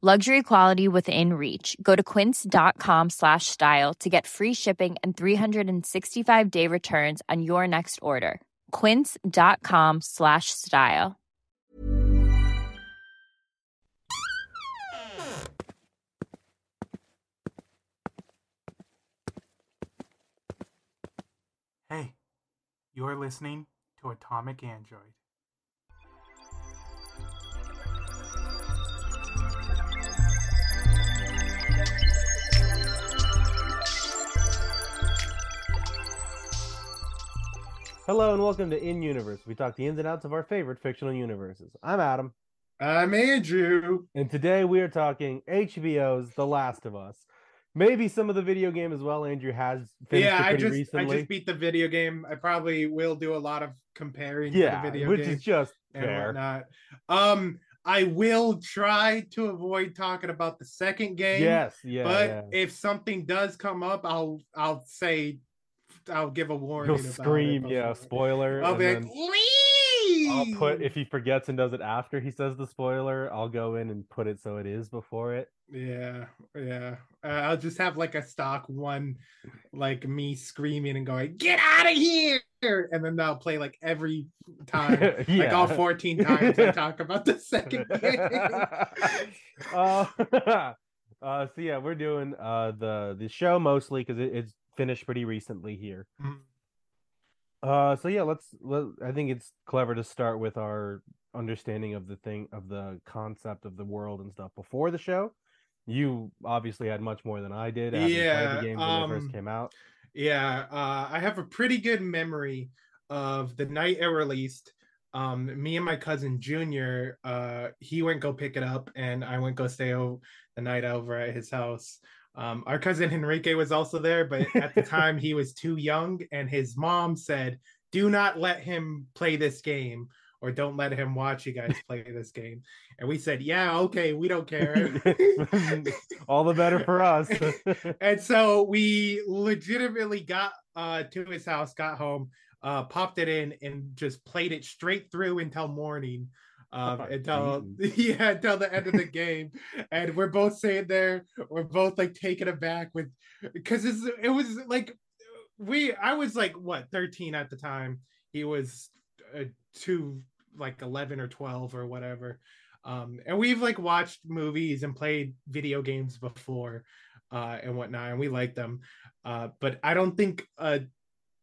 Luxury quality within reach. Go to quince.com slash style to get free shipping and 365 day returns on your next order. Quince.com slash style. Hey, you're listening to Atomic Android. Hello and welcome to In Universe. We talk the ins and outs of our favorite fictional universes. I'm Adam, I'm Andrew. and today we are talking HBO's The Last of Us. Maybe some of the video game as well. Andrew has finished Yeah, I just recently. I just beat the video game. I probably will do a lot of comparing yeah, to the video which is just and fair. whatnot. Um, I will try to avoid talking about the second game. Yes, yeah, but yeah. if something does come up, I'll I'll say I'll give a warning. He'll about scream, yeah, spoiler. I'll be like! I'll put if he forgets and does it after he says the spoiler, I'll go in and put it so it is before it. Yeah, yeah. Uh, I'll just have like a stock one, like me screaming and going, "Get out of here!" And then I'll play like every time, like all fourteen times I talk about the second game. uh, uh, so yeah, we're doing uh the the show mostly because it, it's finished pretty recently here. Mhm. Uh, so yeah, let's. Let, I think it's clever to start with our understanding of the thing of the concept of the world and stuff before the show. You obviously had much more than I did. Yeah, the games when they um, first came out. Yeah, uh, I have a pretty good memory of the night it released. Um, me and my cousin Junior, uh, he went go pick it up, and I went go stay o- the night over at his house. Um, our cousin Enrique was also there, but at the time he was too young, and his mom said, "Do not let him play this game." Or don't let him watch you guys play this game. And we said, Yeah, okay, we don't care. All the better for us. and so we legitimately got uh to his house got home uh popped it in and just played it straight through until morning um until yeah until the end of the game. And we're both sitting there we're both like taken aback with because it was like we i was like what 13 at the time. He was uh, two like 11 or 12 or whatever. Um and we've like watched movies and played video games before uh and whatnot and we like them. Uh but i don't think a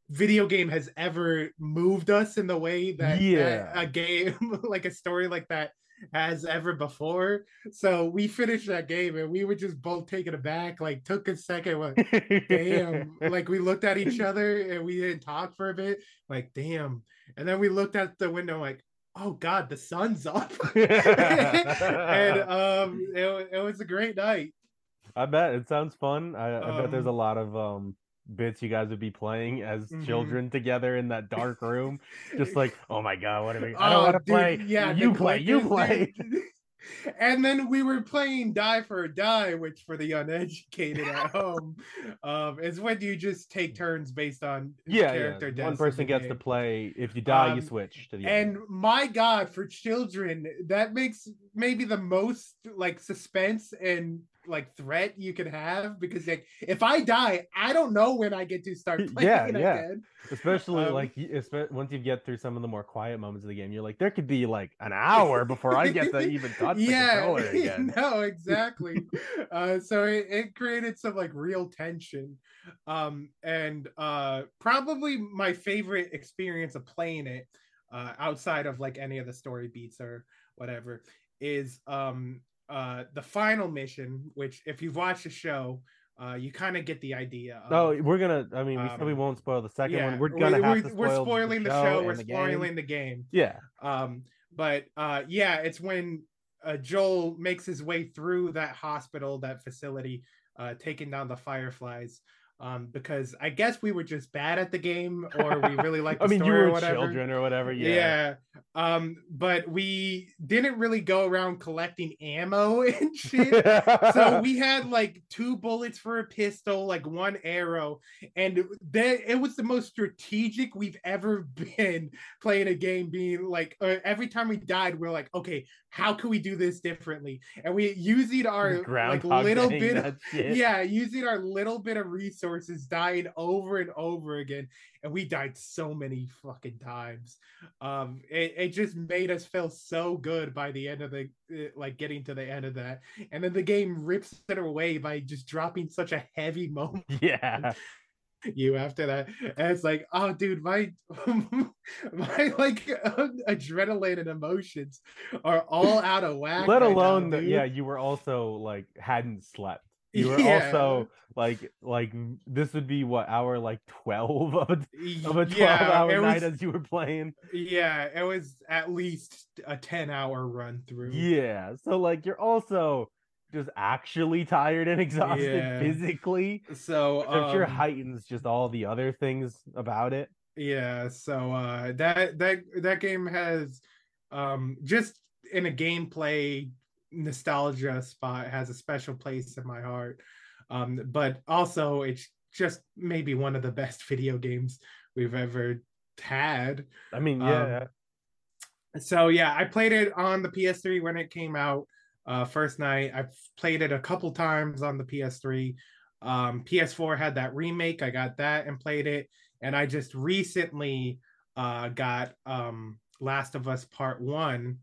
video game has ever moved us in the way that, that Yeah. a game like a story like that has ever before so we finished that game and we were just both taken aback like took a second like damn like we looked at each other and we didn't talk for a bit like damn and then we looked at the window like oh god the sun's up and um it, it was a great night I bet it sounds fun. I, I bet there's a Um, lot of um bits you guys would be playing as Mhm. children together in that dark room, just like, oh my god, what are we? I Oh, don't want to play. yeah you play. You play. and then we were playing die for a die which for the uneducated at home um is when you just take turns based on Yeah, character yeah. One person gets to play. If you die, you Um, switch to the and other. my god for children that makes maybe the most like suspense and like threat you can have because like if I die, I don't know when I get to start playing Yeah, yeah. again. Especially Um, like once you get through some of the more quiet moments of the game, you're like, there could be like an hour before I get to even touch the controller again. no, exactly. uh, so it, it created some like real tension. Um, and uh, probably my favorite experience of playing it, uh, outside of like any of the story beats or whatever, is um uh the final mission. Which, if you've watched the show, uh, you kind of get the idea. Of, No, we're gonna. I mean, we said we Um, won't spoil the second yeah, one. We're gonna have to we're spoiling the show. and We're the game. spoiling the game. Yeah, Um, but uh, yeah, it's when uh, Joel makes his way through that hospital, that facility, uh, taking down the Fireflies. Um, because I guess we were just bad at the game, or we really like. I mean, you or were whatever. children or whatever. Yeah. Yeah. Um, but we didn't really go around collecting ammo and shit. so we had like two bullets for a pistol, like one arrow, and that it was the most strategic we've ever been playing a game. Being like, uh, every time we died, we are like, okay, how can we do this differently? And we using our like little bit, shit. yeah, using our little bit of dying over and over again, and we died so many fucking times. Um, it, it just made us feel so good by the end of the uh, like getting to the end of that, and then the game rips it away by just dropping such a heavy moment Yeah. you after that, and it's like, oh, dude, my my like adrenaline and emotions are all out of whack. Let right alone that, dude. yeah, you were also like hadn't slept. You were Yeah. also like like this would be what hour like twelve of a of a twelve Yeah, hour night was- as you were playing. Yeah, it was at least a 10 hour run through. Yeah. So like you're also just actually tired and exhausted Yeah. physically. So which I'm sure um, heightens just all the other things about it. yeah, so uh that that that game has um just in a gameplay nostalgia spot has a special place in my heart. Um but also it's just maybe one of the best video games we've ever had. I mean, Um, yeah. so yeah i played it on the ps3 when it came out uh first night i've played it a couple times on the ps3 um ps4 had that remake i got that and played it and i just recently uh got um last of us part one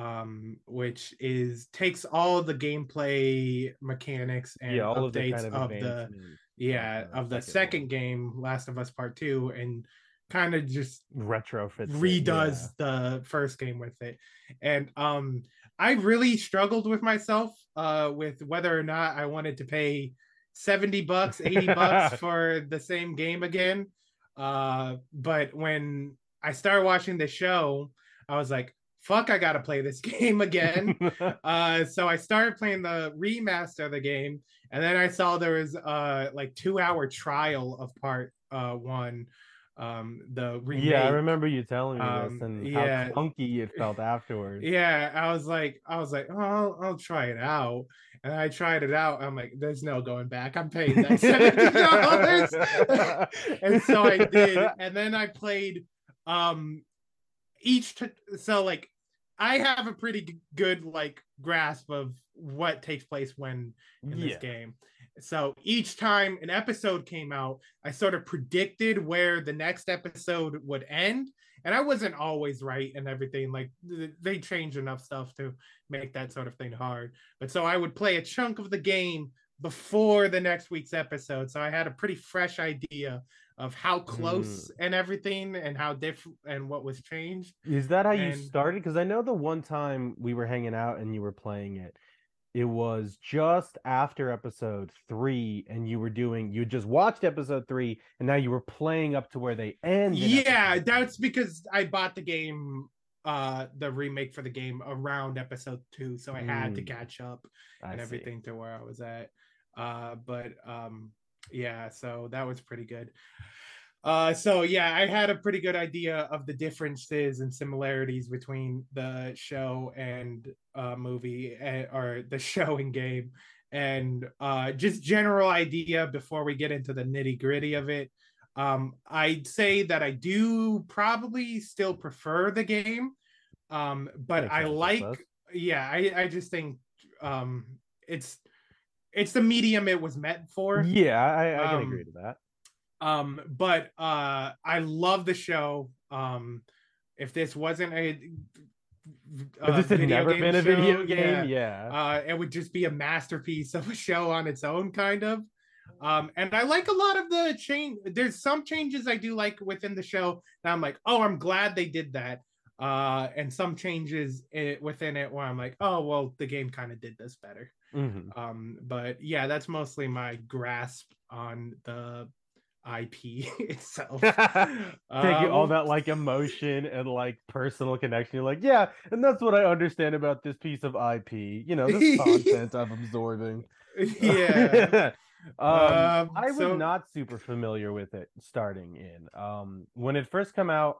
um which is takes all the gameplay mechanics and yeah, all of the updates kind of, of the yeah the of the second game last of us part two and kind of just retrofits it, redoes the first game with it. And um i really struggled with myself uh with whether or not i wanted to pay 70 bucks 80 bucks for the same game again. Uh but when i started watching the show i was like fuck i gotta play this game again uh so i started playing the remaster of the game and then i saw there was uh like two hour trial of part uh one um the remake. yeah, I remember you telling me Um, this and yeah. how clunky it felt afterwards. yeah i was like i was like oh I'll, I'll try it out and i tried it out i'm like there's no going back i'm paying that $70 and so i did and then i played um each t- so like i have a pretty good like grasp of what takes place when in this game. So each time an episode came out i sort of predicted where the next episode would end and i wasn't always right and everything like th- they changed enough stuff to make that sort of thing hard. But so i would play a chunk of the game before the next week's episode so i had a pretty fresh idea of how close and everything and how different and what was changed Is that how you started? Because I know the one time we were hanging out and you were playing it, it was just after episode three, and you were doing you just watched episode three, and now you were playing up to where they end. yeah episode that's because i bought the game uh the remake for the game around episode two so i had to Mm. catch up I and see. everything to where i was at uh but um yeah so that was pretty good. Uh so yeah i had a pretty good idea of the differences and similarities between the show and uh movie eh, or the show and game. And uh just general idea before we get into the nitty gritty of it. Um i'd say that i do probably still prefer the game um but i I like yeah i i just think um it's it's the medium it was meant for. Yeah, I, I can Um, agree to that. Um, but uh, I love the show. Um, if this wasn't a If uh, this had video never game been a show, video yeah, game, yeah. uh, it would just be a masterpiece of a show on its own, kind of. Um, and I like a lot of the change. There's some changes I do like within the show that I'm like, oh, I'm glad they did that. Uh, and some changes it, within it where I'm like, oh, well, the game kind of did this better. Mhm. Um, but yeah, that's mostly my grasp on the IP itself. Taking all Um, that like emotion and like personal connection. You're like, yeah, and that's what I understand about this piece of IP. You know, this content I'm absorbing. yeah. um, Um, I was so- not super familiar with it starting in. Um, when it first came out,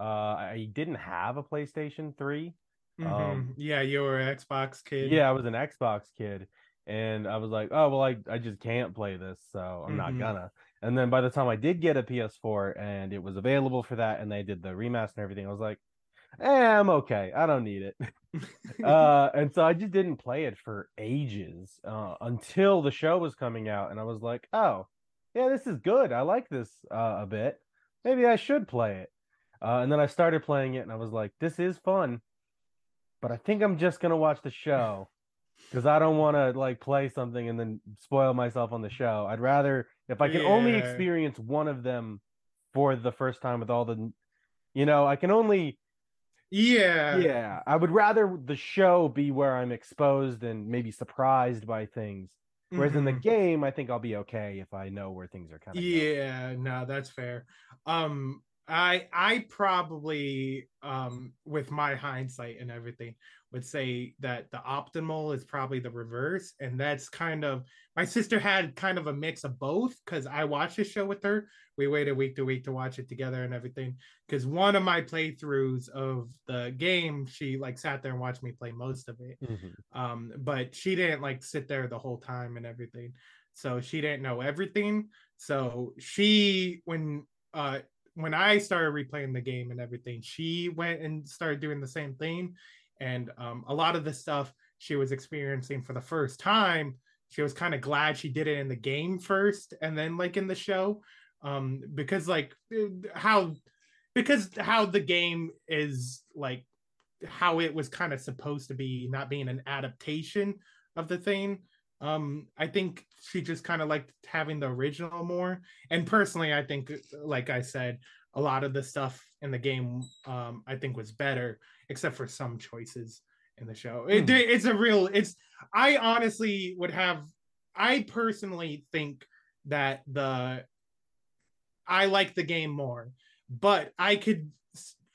uh, I didn't have a PlayStation 3. Mhm. Um, yeah, you were an Xbox kid. Yeah, I was an Xbox kid, and I was like, oh well, I I just can't play this, so I'm not Mhm. gonna. And then by the time I did get a PS4 and it was available for that, and they did the remaster and everything, I was like, eh, I'm okay. I don't need it. uh, and so I just didn't play it for ages uh, until the show was coming out, and I was like, oh, yeah, this is good. I like this uh, a bit. Maybe I should play it. Uh, and then I started playing it, and I was like, this is fun, but I think I'm just gonna watch the show because I don't want to like play something and then spoil myself on the show. I'd rather if I can only experience one of them for the first time with all the, you know, I can only yeah. yeah, I would rather the show be where I'm exposed and maybe surprised by things. Whereas in the Mhm. game, I think I'll be okay if I know where things are coming. of Yeah, no, that's fair. Um I I probably um with my hindsight and everything would say that the optimal is probably the reverse and that's kind of my sister had kind of a mix of both cuz I watched the show with her. We waited week to week to watch it together and everything cuz one of my playthroughs of the game she like sat there and watched me play most of it Mhm. um but she didn't like sit there the whole time and everything so she didn't know everything so she when uh when i started replaying the game and everything she went and started doing the same thing. And um a lot of the stuff she was experiencing for the first time she was kind of glad she did it in the game first and then like in the show. Um because like how because how the game is like how it was kind of supposed to be not being an adaptation of the thing um i think she just kind of liked having the original more and personally i think like i said a lot of the stuff in the game um i think was better except for some choices in the show it, Hmm. it's a real it's i honestly would have i personally think that the i like the game more but i could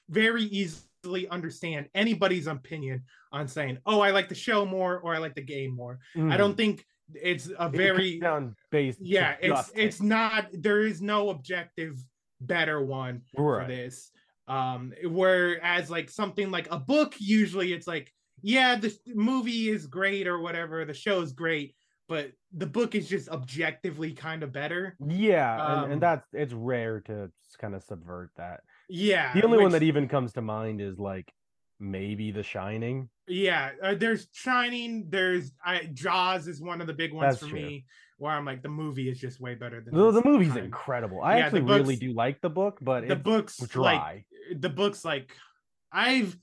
very easily understand anybody's opinion on saying oh i like the show more or i like the game more i Mhm. don't think it's a It very down based. yeah it's just it's not there is no objective better one for this um whereas like something like a book usually it's like yeah the movie is great or whatever the show is great but the book is just objectively kind of better Yeah, and, Um, and that's it's rare to kind of subvert that. Yeah The only one that even comes to mind is like maybe The Shining. yeah uh, there's shining there's I, jaws is one of the big ones That's for true. me where i'm like the movie is just way better than The, the movie's kind. incredible. I Yeah, actually really do like the book, but the books dry. like the books like i've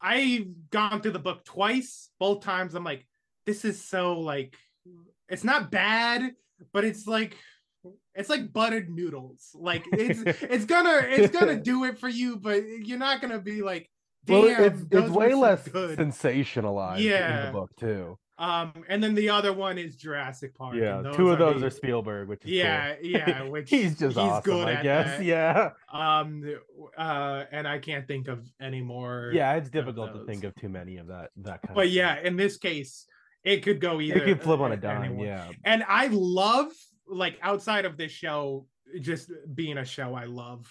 i've gone through the book twice both times i'm like this is so like it's not bad but it's like it's like buttered noodles like it's it's gonna it's gonna do it for you but you're not gonna be like damn well, it's, it's way less good sensationalized in Yeah. the book too. um and then the other one is jurassic park Yeah, two of those are Spielberg, which is yeah cool. yeah which he's just he's awesome, good I guess. that. Yeah, um uh and i can't think of any more yeah, it's difficult to think of too many of that that kind. but yeah in this case it could go either it could flip on a dime. anyone. Yeah, and i love like outside of this show just being a show i love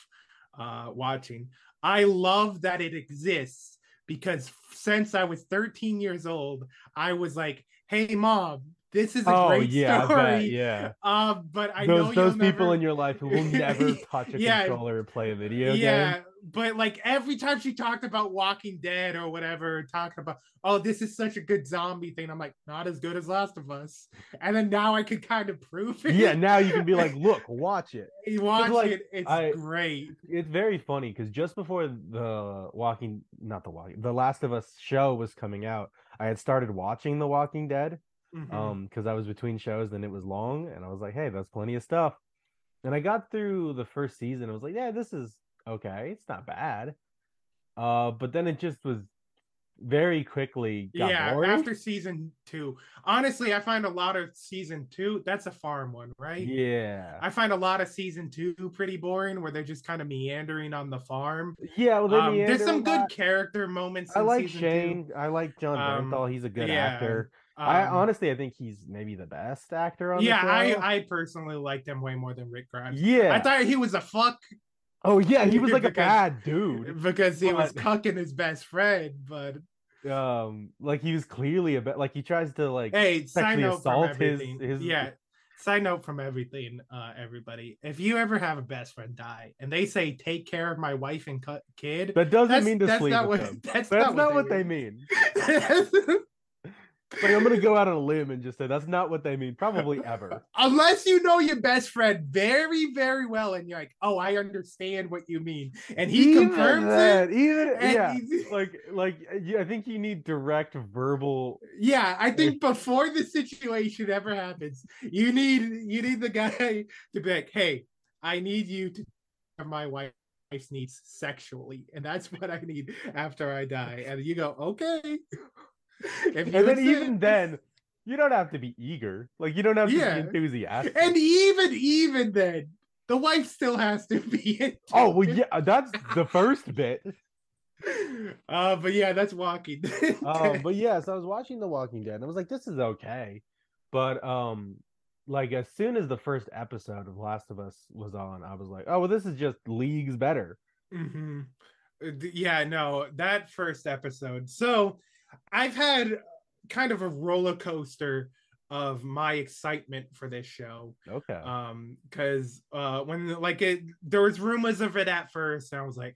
uh watching i love that it exists because since i was 13 years old i was like hey mom this is a Oh great yeah, I story. bet, yeah. Um, but I know those you'll those people never... in your life who will never touch a Yeah. controller or play a video yeah, game. but like every time she talked about Walking Dead or whatever, talking about oh this is such a good zombie thing, I'm like not as good as Last of Us, and then now I can kind of prove it. Yeah, now you can be like, look, watch it. you watch like, it, it's I- great. It's very funny because just before the Walking, not the Walking, the Last of Us show was coming out, I had started watching The Walking Dead. Mhm. um because i was between shows and it was long and i was like hey that's plenty of stuff and i got through the first season i was like yeah this is okay it's not bad uh but then it just was very quickly got yeah, boring. after season two, honestly, I find a lot of season two. That's a farm one, right? yeah I find a lot of season two pretty boring, where they're just kind of meandering on the farm. yeah well Um, there's some good character moments. i like shane Two. i like jon Um, Bernthal. he's a good yeah, actor i Um, honestly i think he's maybe the best actor on yeah, the I show. I personally liked him way more than Rick Grimes. yeah I thought he was a fuck oh yeah he was like a because- bad dude because he was But- cucking his best friend. But um like he was clearly a bit like he tries to like hey, sexually assault his- his- Yeah, side note from everything, uh, everybody. If you ever have a best friend die and they say take care of my wife and cu- kid, that doesn't mean to that's sleep not with what them that's, That's not, what they mean. Like I'm gonna go out on a limb and just say that's not what they mean. Probably ever. Unless you know your best friend very, very well, and you're like, "Oh, I understand what you mean," and he Even confirms that, it. Even and yeah, like like yeah, I think you need direct verbal. yeah, I think before the situation ever happens, you need you need the guy to be like, "Hey, I need you to have my wife." needs sexually, and that's what I need after I die." And you go, "Okay." And then even then, you don't have to be eager. Like you don't have to Yeah. be enthusiastic. and even even then, the wife still has to be. into oh well, yeah, that's the first bit. Uh, but yeah, that's walking. um, but yeah, so I was watching The Walking Dead and I was like, this is okay. But um like as soon as the first episode of Last of Us was on, I was like, oh well this is just leagues better. hmm Yeah, no, that first episode. So I've had kind of a roller coaster of my excitement for this show. Okay. Um, because uh when like it there was rumors of it at first, and I was like,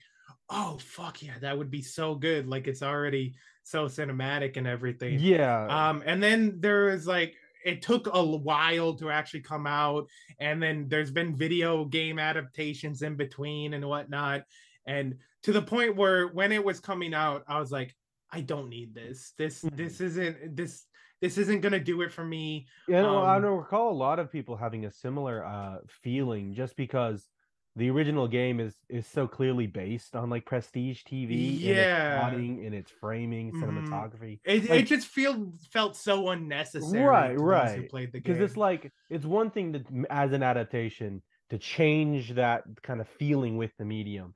oh fuck yeah, that would be so good. Like it's already so cinematic and everything. yeah. Um, and then there was like it took a while to actually come out, and then there's been video game adaptations in between and whatnot, and to the point where when it was coming out, I was like, I don't need this. This Mhm. this isn't this this isn't gonna do it for me. Yeah, no, I Um, don't recall a lot of people having a similar uh feeling just because the original game is is so clearly based on like prestige TV in its Yeah. plotting, in its framing, Mhm. cinematography. It, Like- it just feel felt so unnecessary. Right, to those Who right. played the Because it's like it's one thing to as an adaptation to change that kind of feeling with the medium.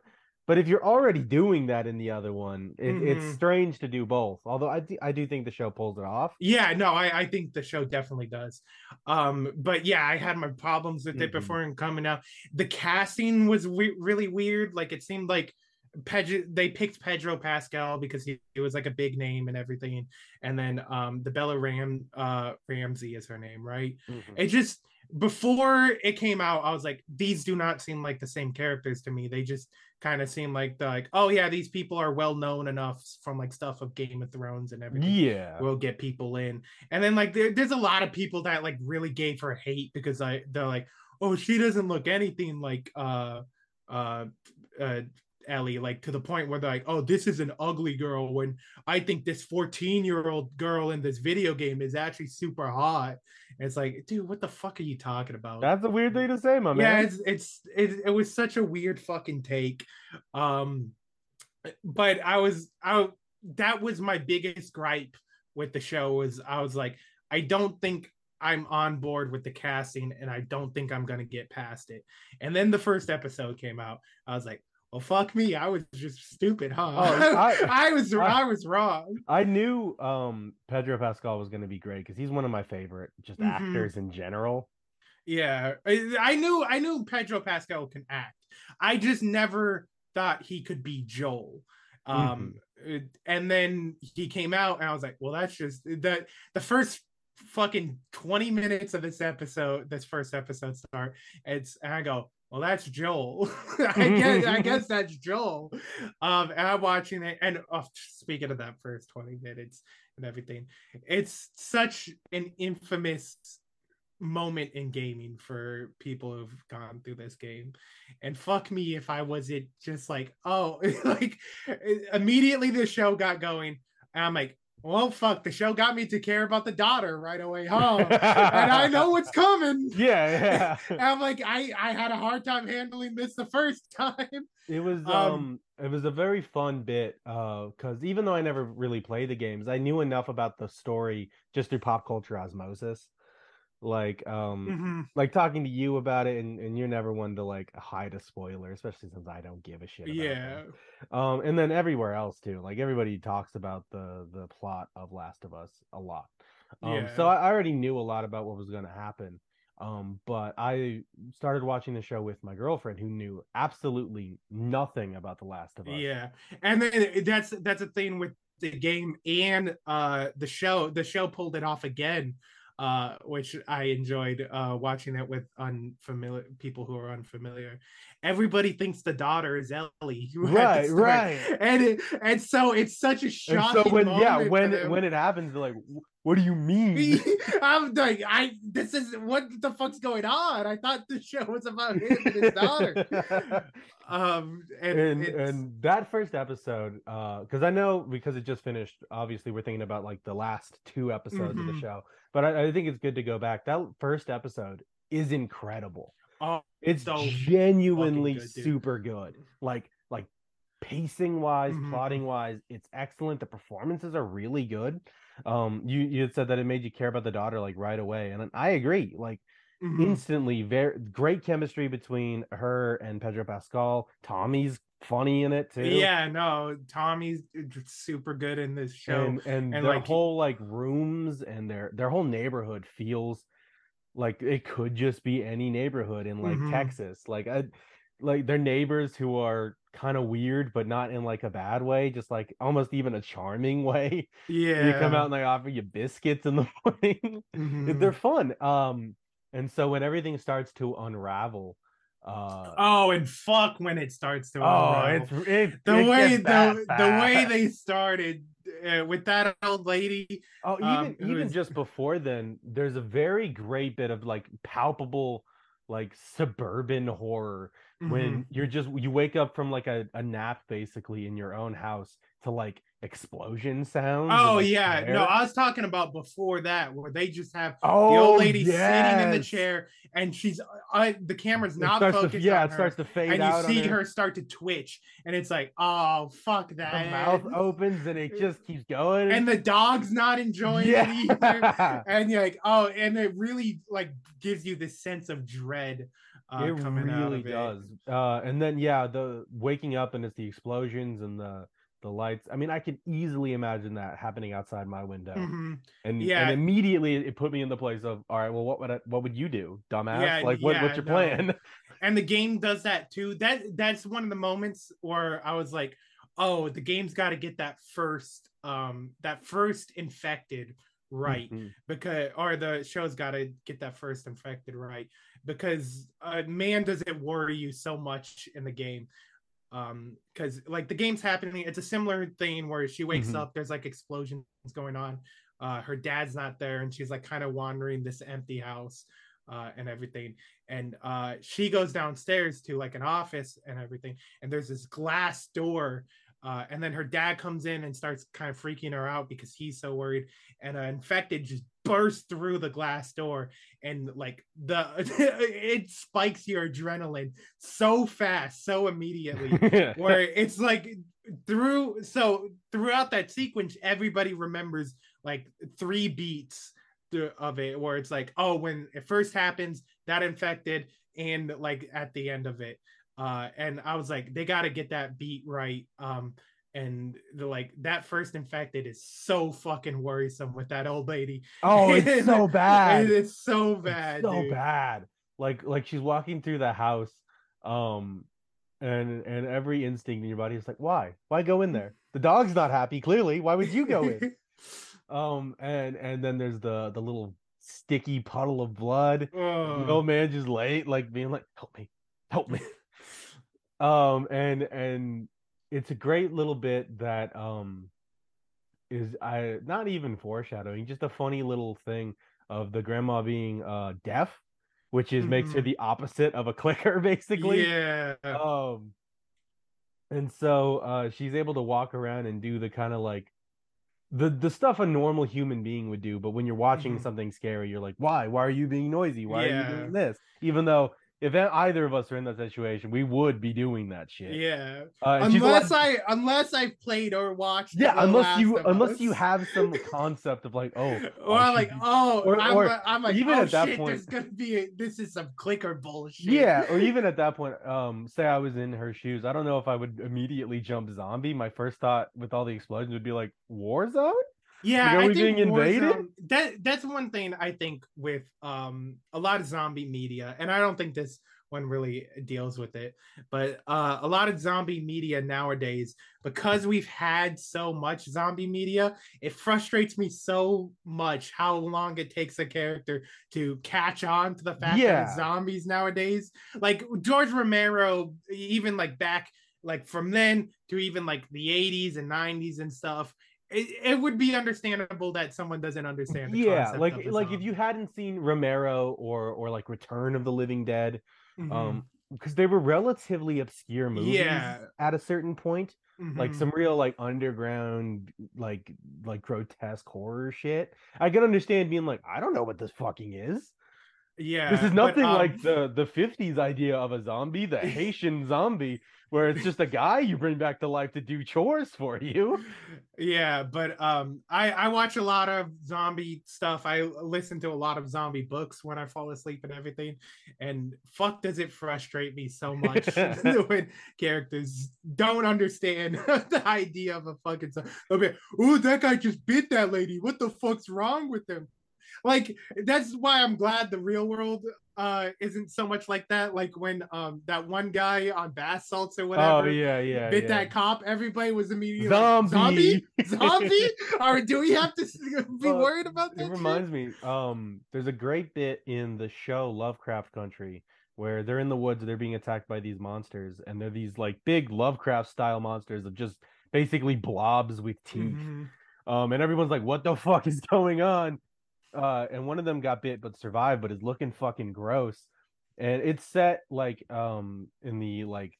But if you're already doing that in the other one, it, it's Mhm. strange to do both. Although I, do- I do think the show pulls it off. Yeah, no, I, I think the show definitely does. Um, but yeah, I had my problems with it Mhm. before and coming out. The casting was we- really weird. Like it seemed like Pedro, they picked Pedro Pascal because he, he was like a big name and everything, and then um, the Bella Ram uh, Ramsey is her name, right? It just before it came out, I was like, these do not seem like the same characters to me. They just kind of seem like the like, oh yeah, these people are well known enough from like stuff of Game of Thrones and everything Yeah. we'll get people in. And then like there, there's a lot of people that like really gave her hate because I they're like, oh, she doesn't look anything like uh uh uh Ellie, like to the point where they're like, oh, this is an ugly girl when I think this 14 year old girl in this video game is actually super hot. And it's like, dude, what the fuck are you talking about? That's a weird thing to say, my yeah man. it's it's it, it was such a weird fucking take um but i was i that was my biggest gripe with the show was i was like i don't think i'm on board with the casting and i don't think i'm gonna get past it and then the first episode came out i was like well fuck me i was just stupid huh Oh, I- I, was I- i was wrong I knew um Pedro Pascal was going to be great because he's one of my favorite just Mhm. actors in general. Yeah, I, knew I knew Pedro Pascal can act. I just never thought he could be Joel. Um, Mm-hmm. and then he came out, and I was like, well, that's just that. The first fucking 20 minutes of this episode, this first episode start. It's and I go, well, that's Joel. I guess I guess that's Joel. Um, and I'm watching it, and oh, speaking of that first 20 minutes and everything, it's such an infamous moment in gaming for people who've gone through this game. And fuck me if I wasn't just like, oh, like immediately the show got going. And I'm like, well, fuck, the show got me to care about the daughter right away, huh? and I know what's coming. Yeah, yeah. I'm like, I, I had a hard time handling this the first time. It was um, um it was a very fun bit, uh, because even though I never really played the games, I knew enough about the story just through pop culture osmosis like um mm-hmm. like talking to you about it and, and you're never one to like hide a spoiler especially since i don't give a shit yeah them. um and then everywhere else too like everybody talks about the the plot of last of us a lot um yeah. so I, already knew a lot about what was going to happen um but i started watching the show with my girlfriend who knew absolutely nothing about the last of us yeah and then that's that's a thing with the game and uh the show the show pulled it off again uh, which I enjoyed uh, watching it with unfamiliar people who are unfamiliar. Everybody thinks the daughter is Ellie, right? Right, and it, and so it's such a shocking. so when yeah, when when it happens, they're like, "What do you mean?" I'm like, I this is what the fuck's going on? I thought the show was about him and his daughter. um, and and, and, that first episode, uh, because I know because it just finished. Obviously, we're thinking about like the last two episodes mm-hmm. of the mm-hmm. show but I, I, think it's good to go back. That first episode is incredible. Oh, it's so genuinely good, super good. Like like pacing wise, mm-hmm. plotting wise, it's excellent. The performances are really good. Um, you you had said that it made you care about the daughter like right away, and I agree. Like mm-hmm. instantly, very great chemistry between her and Pedro Pascal. Tommy's funny in it too. Yeah, no, Tommy's super good in this show, and, and, and their like, whole like rooms and their their whole neighborhood feels like it could just be any neighborhood in like mm-hmm. Texas. Like I, like their neighbors who are kind of weird, but not in like a bad way, just like almost even a charming way. Yeah, you come out and they offer you biscuits in the morning. Mm-hmm. They're fun. Um, and so when everything starts to unravel uh, oh, and fuck when it starts to. Oh, it's it, the it way the the way they started uh, with that old lady. Oh, even um, even just before then, there's a very great bit of like palpable, like suburban horror mm-hmm. when you're just you wake up from like a, a nap basically in your own house to like explosion sounds. Oh like yeah, no, I was talking about before that where they just have oh, the old oh, lady yes. sitting in the chair and she's uh, the camera's not focused. To, yeah, it her, starts to fade and you see her. her. start to twitch, and it's like, oh fuck that. The mouth opens and it just keeps going, and the dog's not enjoying yeah. it either. and you're like, oh, and it really like gives you this sense of dread. Uh, it really does. It. Uh, and then yeah, the waking up and it's the explosions and the the lights. I mean, I could easily imagine that happening outside my window. Mm-hmm. And yeah, and immediately it put me in the place of, all right, well, what would I, what would you do, dumbass? Yeah, like, what, yeah, what's your no. plan? And the game does that too. That that's one of the moments where I was like, oh, the game's got to get that first, um, that first infected right mm-hmm. because or the show's got to get that first infected right because uh, man does it worry you so much in the game. Um because like the game's happening it's a similar thing where she wakes mm-hmm. up there's like explosions going on. Uh her dad's not there and she's like kind of wandering this empty house uh and everything. And uh she goes downstairs to like an office and everything and there's this glass door uh, and then her dad comes in and starts kind of freaking her out because he's so worried. And an infected just bursts through the glass door, and like the it spikes your adrenaline so fast, so immediately, where it's like through. So throughout that sequence, everybody remembers like three beats of it, where it's like, oh, when it first happens, that infected, and like at the end of it uh, and I was like, they got to get that beat right. Um, and the like that first infected is so fucking worrisome with that old lady. Oh, it's so bad. It's so bad. It's so dude. bad. Like like she's walking through the house, um, and and every instinct in your body is like, why? Why go in there? The dog's not happy. Clearly, why would you go in? Um, and and then there's the the little sticky puddle of blood. The old man just late, like being like, "Help me, help me." Um, and and it's a great little bit that um is I not even foreshadowing, just a funny little thing of the grandma being uh deaf, which is makes her Mhm. the opposite of a clicker, basically. yeah. Um, and so uh, she's able to walk around and do the kind of like the the stuff a normal human being would do. But when you're watching Mhm. something scary, you're like, why? Why are you being noisy? Why are you doing this? Even though if either of us are in that situation, we would be doing that shit. Yeah. Uh, and she's allowed- Unless I unless I played or watched. yeah, unless you unless you have some concept of like, oh, Or I should like, oh, or- I'm, or like- I'm like, even oh at that shit, point- there's gonna be a, this is some clicker bullshit. Yeah, or even at that point, um, say I was in her shoes, I don't know if I would immediately jump zombie. My first thought with all the explosions would be like, war zone? Yeah, Like, are I we being invaded? Warzone- that that's one thing I think with um a lot of zombie media, and I don't think this one really deals with it, but uh, a lot of zombie media nowadays, because we've had so much zombie media, it frustrates me so much how long it takes a character to catch on to the fact that Yeah. it's zombies nowadays. Like George Romero, even like back like from then to even like the 80s and 90s and stuff it, it would be understandable that someone doesn't understand the yeah, like like if you hadn't seen Romero or or like Return of the Living Dead, Mhm, um, because they were relatively obscure movies Yeah. at a certain point, like mhm. some real like underground like like grotesque horror shit. I can understand being like, I don't know what this fucking is. Yeah this is but, nothing um, like the the 50s idea of a zombie the haitian zombie where it's just a guy you bring back to life to do chores for you. Yeah but um i i watch a lot of zombie stuff. I listen to a lot of zombie books when i fall asleep and everything and fuck does it frustrate me so much when characters don't understand the idea of a fucking zombie They'll like, oh that guy just bit that lady. What the fuck's wrong with him like that's why i'm glad the real world uh isn't so much like that like when um that one guy on bath salts or whatever oh yeah yeah bit yeah. that cop, everybody was immediately Zombie. like, zombie, zombie. or do we have to be worried about that? it shit? reminds me um there's a great bit in the show lovecraft country where they're in the woods they're being attacked by these monsters and they're these like big lovecraft style monsters of just basically blobs with teeth Mhm. um and everyone's like what the fuck is going on uh and one of them got bit but survived but is looking fucking gross and it's set like um in the like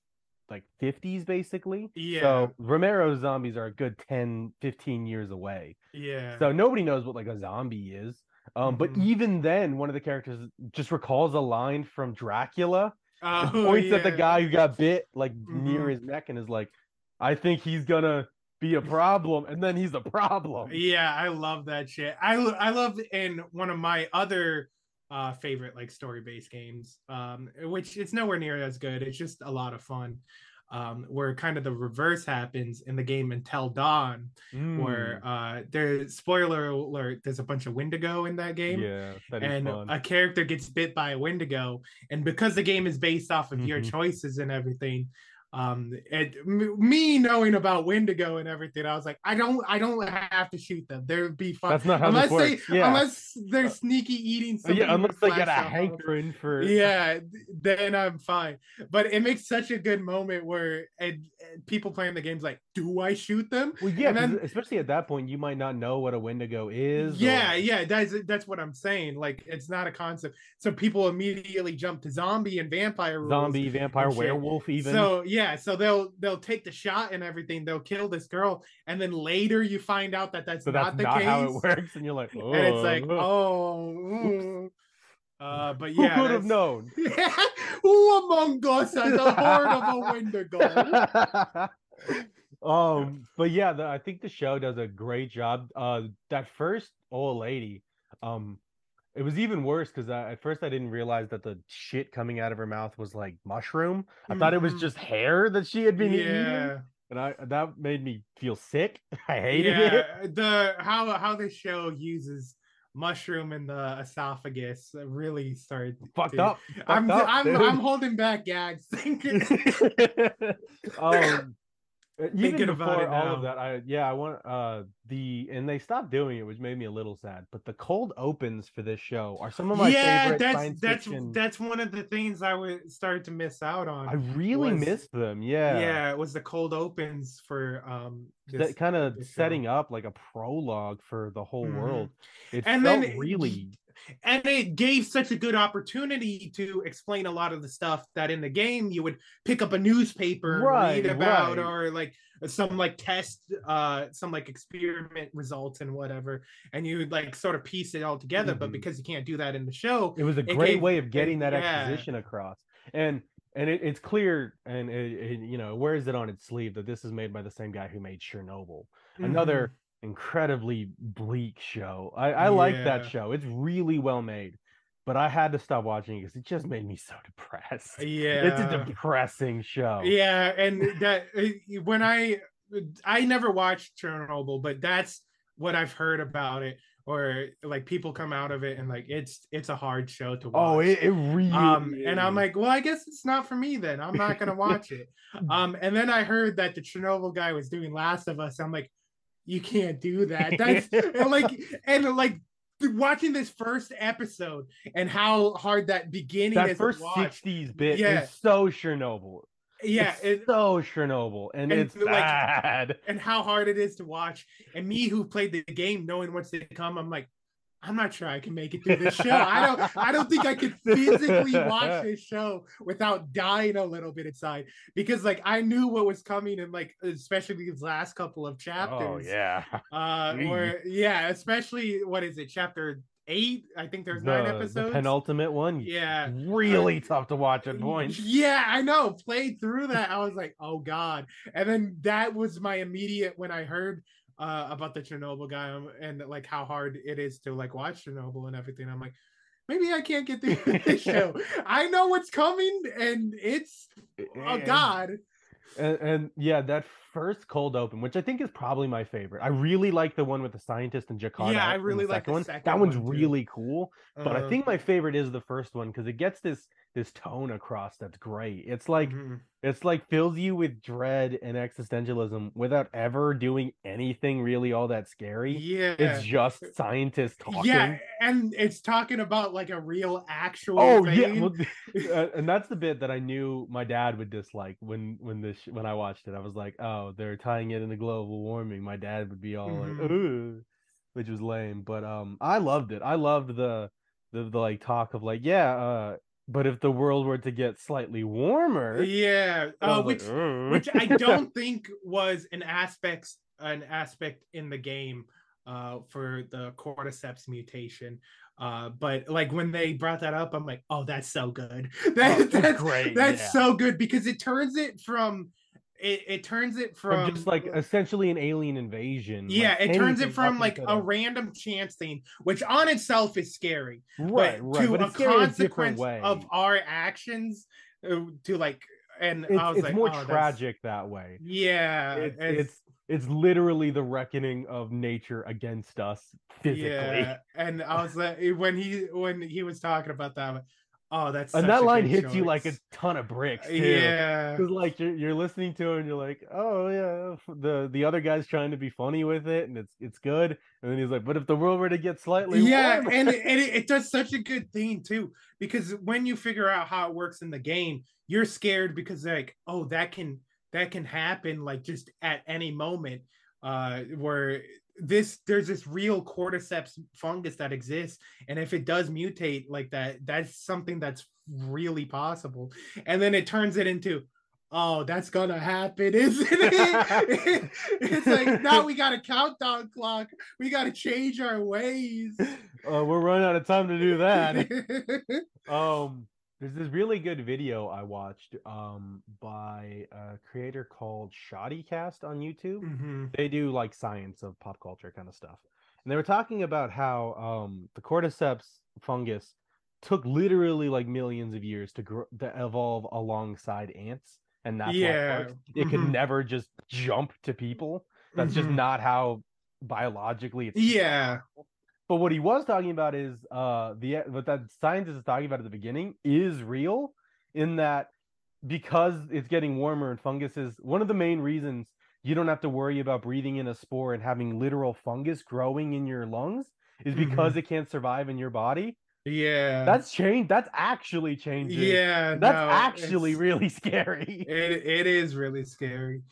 like 50s basically Yeah. so romero's zombies are a good 10 15 years away Yeah. so nobody knows what like a zombie is um but Mhm. even then one of the characters just recalls a line from dracula Oh, points at the guy who got bit like near Mhm. his neck and is like i think he's gonna be a problem and then he's a problem Yeah, I love that shit. I I love in one of my other uh favorite like story based games, um, which it's nowhere near as good. It's just a lot of fun. Um, where kind of the reverse happens in the game Until Dawn, where Mm, uh there's spoiler alert, there's a bunch of Wendigo in that game. yeah that and fun. a character gets bit by a wendigo and because the game is based off of your Mhm. choices and everything um m- me knowing about wendigo and everything i was like i don't i don't have to shoot them. They'd be fine That's not how unless they yeah. unless they're sneaky eating Uh, something yeah, unless they get a hankering for yeah then i'm fine. But it makes such a good moment where and, and people playing the game's like do i shoot them Well, yeah, then- especially at that point, you might not know what a Wendigo is. yeah or- yeah that's that's what i'm saying like it's not a concept so people immediately jump to zombie and vampire rules. zombie, vampire, werewolf, even. so yeah so they'll they'll take the shot and everything they'll kill this girl and then later you find out that that's, So not that's the not case how it works, and you're like, oh, and it's like oh, oh. Uh but who yeah could have known? who among us has a horde of a wendigo um, but yeah, the, I think the show does a great job. Uh, that first old lady, um, it was even worse because at first I didn't realize that the shit coming out of her mouth was like mushroom. I thought it was Mhm. just hair that she had been eating, and I that made me feel sick. I hated it. yeah, the how how this show uses mushroom in the esophagus really started Fucked up. I'm up, I'm. I'm holding back gags. um Even Thinking about before it all of that, I yeah, I want uh the and they stopped doing it, which made me a little sad. But the cold opens for this show are some of my yeah, favorite that's that's fiction. that's one of the things I would start to miss out on. I really was- missed them. Yeah, yeah. it was the cold opens for um that kind of this show. setting up like a prologue for the whole Mhm. world. It And felt then really and it gave such a good opportunity to explain a lot of the stuff that in the game you would pick up a newspaper Right, read about right. or like some like test uh some like experiment results and whatever and you would like sort of piece it all together but Mhm. because you can't do that in the show it was a it great gave- way of getting that yeah. exposition across and and it, it's clear and it, it, you know wears it on its sleeve that this is made by the same guy who made chernobyl another incredibly bleak show. I i like that show. It's really well made but i had to stop watching it because it just made me so depressed. Yeah it's a depressing show. Yeah and that uh, when i i never watched chernobyl but that's what i've heard about it or like people come out of it and like it's it's a hard show to watch oh it, it really um and i'm like well i guess it's not for me then. I'm not gonna watch it. Um and then i heard that the chernobyl guy was doing last of us. I'm like you can't do that that's and like and like watching this first episode and how hard that beginning that first 60s bit Yeah. is so chernobyl yeah it's it, so chernobyl and, and, it's like, bad and how hard it is to watch. And me who played the game, knowing what's to come, I'm like, I'm not sure I can make it through this show. I don't I don't think I could physically watch this show without dying a little bit inside. Because like I knew what was coming and like especially these last couple of chapters. oh yeah Uh or yeah, especially what is it, chapter eight? I think there's nine the, episodes. the penultimate one yeah. really tough to watch at points Yeah, I know. Played through that, I was like, oh god. And then that was my immediate when I heard uh about the Chernobyl guy um, and like how hard it is to like watch Chernobyl and everything. I'm like, maybe I can't get through this show. I know what's coming, and it's oh And- god. and, and yeah that first cold open which i think is probably my favorite i really like the one with the scientist and jakarta Yeah, I really the like second the one second that one's one, really cool but i Uh, think my favorite is the first one because it gets this this tone across that's great it's like mhm. it's like fills you with dread and existentialism without ever doing anything really all that scary yeah. it's just scientists talking yeah, and it's talking about like a real actual. Oh thing. yeah, uh, and that's the bit that I knew my dad would dislike when when this when I watched it. I was like, oh, they're tying it into global warming. My dad would be all Mhm. like, Ugh, which was lame. But um, I loved it. I loved the the, the like talk of like, yeah, uh, but if the world were to get slightly warmer, yeah, uh, which like, which I don't think was an aspect an aspect in the game uh for the cordyceps mutation. Uh but like when they brought that up, I'm like, oh that's so good. That, Oh, that's great, That's yeah. so good because it turns it from it, it turns it From from just like essentially an alien invasion. yeah, like it turns it from like a random chance thing, which on itself is scary. right, but right, to but a it's scary in a different consequence way. of our actions uh, to like and it's, I was it's like, more oh, that's- tragic that way. Yeah, it's, it's- it's it's literally the reckoning of nature against us physically. Yeah, and I was like, when he when he was talking about that, oh, that's and that line hits you like a ton of bricks too. yeah, Because like you're, you're listening to it and you're like, oh yeah, the the other guy's trying to be funny with it and it's it's good. And then he's like, but if the world were to get slightly yeah, and it, and it, it does such a good thing too because when you figure out how it works in the game, you're scared because like, oh, that can that can happen like just at any moment. Uh, where this there's this real cordyceps fungus that exists, and if it does mutate like that, that's something that's really possible. And then it turns it into oh, that's gonna happen, isn't it? it's like now we got a countdown clock. We got to change our ways. uh, we're running out of time to do that. um there's this really good video I watched um by a creator called Shoddycast on YouTube. Mhm. They do like science of pop culture kind of stuff. And they were talking about how um the cordyceps fungus took literally like millions of years to grow to evolve alongside ants and that's it Yeah. It could Mhm. never just jump to people. That's just Mhm. not how biologically it's Yeah. But what he was talking about is uh the what that scientist is talking about at the beginning is real in that because it's getting warmer and fungus is one of the main reasons you don't have to worry about breathing in a spore and having literal fungus growing in your lungs is because it can't survive in your body. Yeah. That's changed. That's actually changing. yeah. That's no, actually really scary. it, it is really scary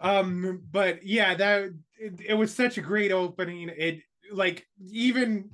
um but yeah that it, it was such a great opening it like even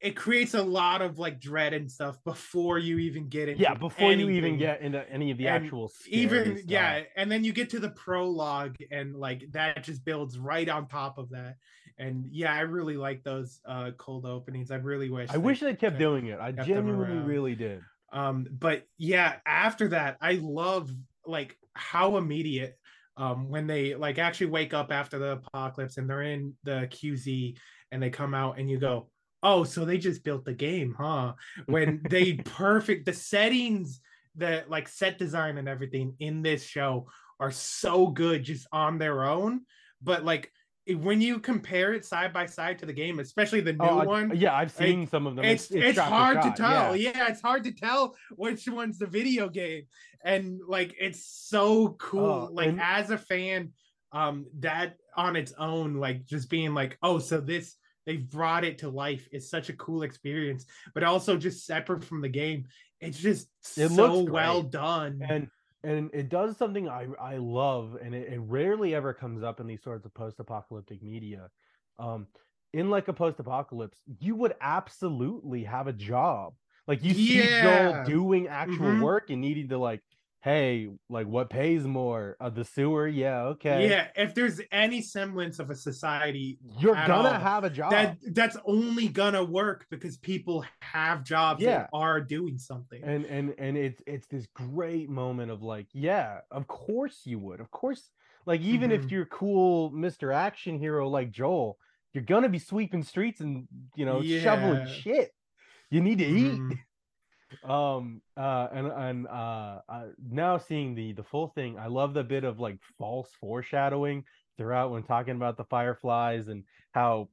it creates a lot of like dread and stuff before you even get into Yeah, before you even get into any of the And actual even stuff. yeah and then you get to the prologue and like that just builds right on top of that and yeah i really like those uh cold openings i really wish I wish they kept kept- doing it. I genuinely really did. um but yeah after that i love like how immediate um when they like actually wake up after the apocalypse and they're in the qz and they come out and you go oh so they just built the game huh? When they perfect the settings the like set design and everything in this show are so good just on their own but like when you compare it side by side to the game especially the new Oh, one yeah, I've seen some of them. it's it's, for hard to tell. yeah. Yeah. it's hard to tell which one's the video game, and like it's so cool. Oh, like and- as a fan, um, that on its own, like just being like, oh, so this they've brought it to life is such a cool experience, but also just separate from the game. It's just It so well done. and and it does something I I love, and it, it rarely ever comes up in these sorts of post-apocalyptic media. Um, in like a post-apocalypse, you would absolutely have a job. Like you see Yeah. Joel doing actual Mhm. work and needing to like, hey, like what pays more? Uh, the sewer, yeah, okay. Yeah, if there's any semblance of a society you're gonna all, have a job. that that's only gonna work because people have jobs Yeah. and are doing something. and and and it's it's this great moment of like yeah of course you would of course like even Mhm. if you're cool mr action hero like joel you're gonna be sweeping streets and you know shoveling shit you need to eat Mhm. Um uh and and uh, uh now seeing the the full thing i love the bit of like false foreshadowing throughout when talking about the fireflies and how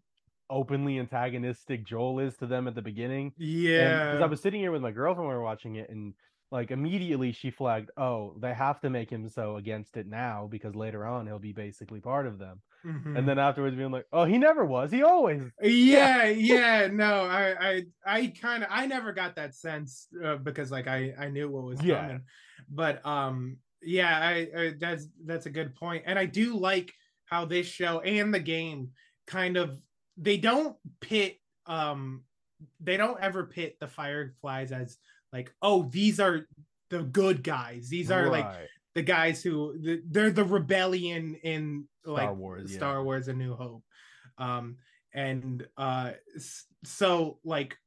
openly antagonistic joel is to them at the beginning Yeah. because I was sitting here with my girlfriend when we were watching it, and like immediately she flagged, "Oh, they have to make him so against it now because later on he'll be basically part of them." Mhm. And then afterwards being like, "Oh, he never was. He always." yeah, yeah, no, I, I, I kind of, I never got that sense uh, because like I, I knew what was Yeah. coming, but um, yeah, I, I, that's that's a good point, and I do like how this show and the game kind of they don't pit um they don't ever pit the fireflies as like oh these are the good guys these are like Right. The guys who the, they're the rebellion in like Star Wars, Star yeah. Wars: A New Hope, um, and uh, so like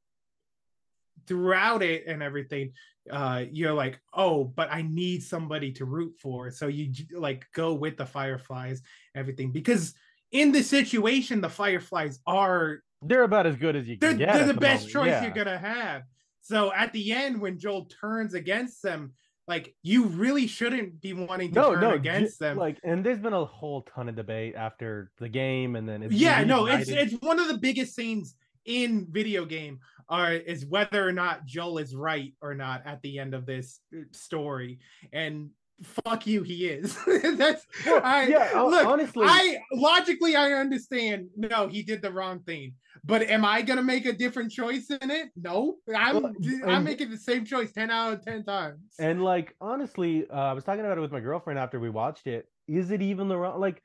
throughout it and everything, uh, you're like, oh, but I need somebody to root for, so you like go with the Fireflies, everything because in this situation, the Fireflies are They're about as good as you they're, can get. they're the, best moment, choice yeah. you're gonna have. So at the end, when Joel turns against them, like you really shouldn't be wanting to No, turn no, against them. Like, and there's been a whole ton of debate after the game, and then it's yeah, no, it's it's one of the biggest scenes in video game are is whether or not Joel is right or not at the end of this uh, story. And fuck you, he is. That's Well, I yeah, look, honestly- I logically I understand. No, he did the wrong thing. But am I gonna make a different choice in it? No, I'm Well, I'm making the same choice ten out of ten times. And like honestly, uh, I was talking about it with my girlfriend after we watched it. Is it even the wrong like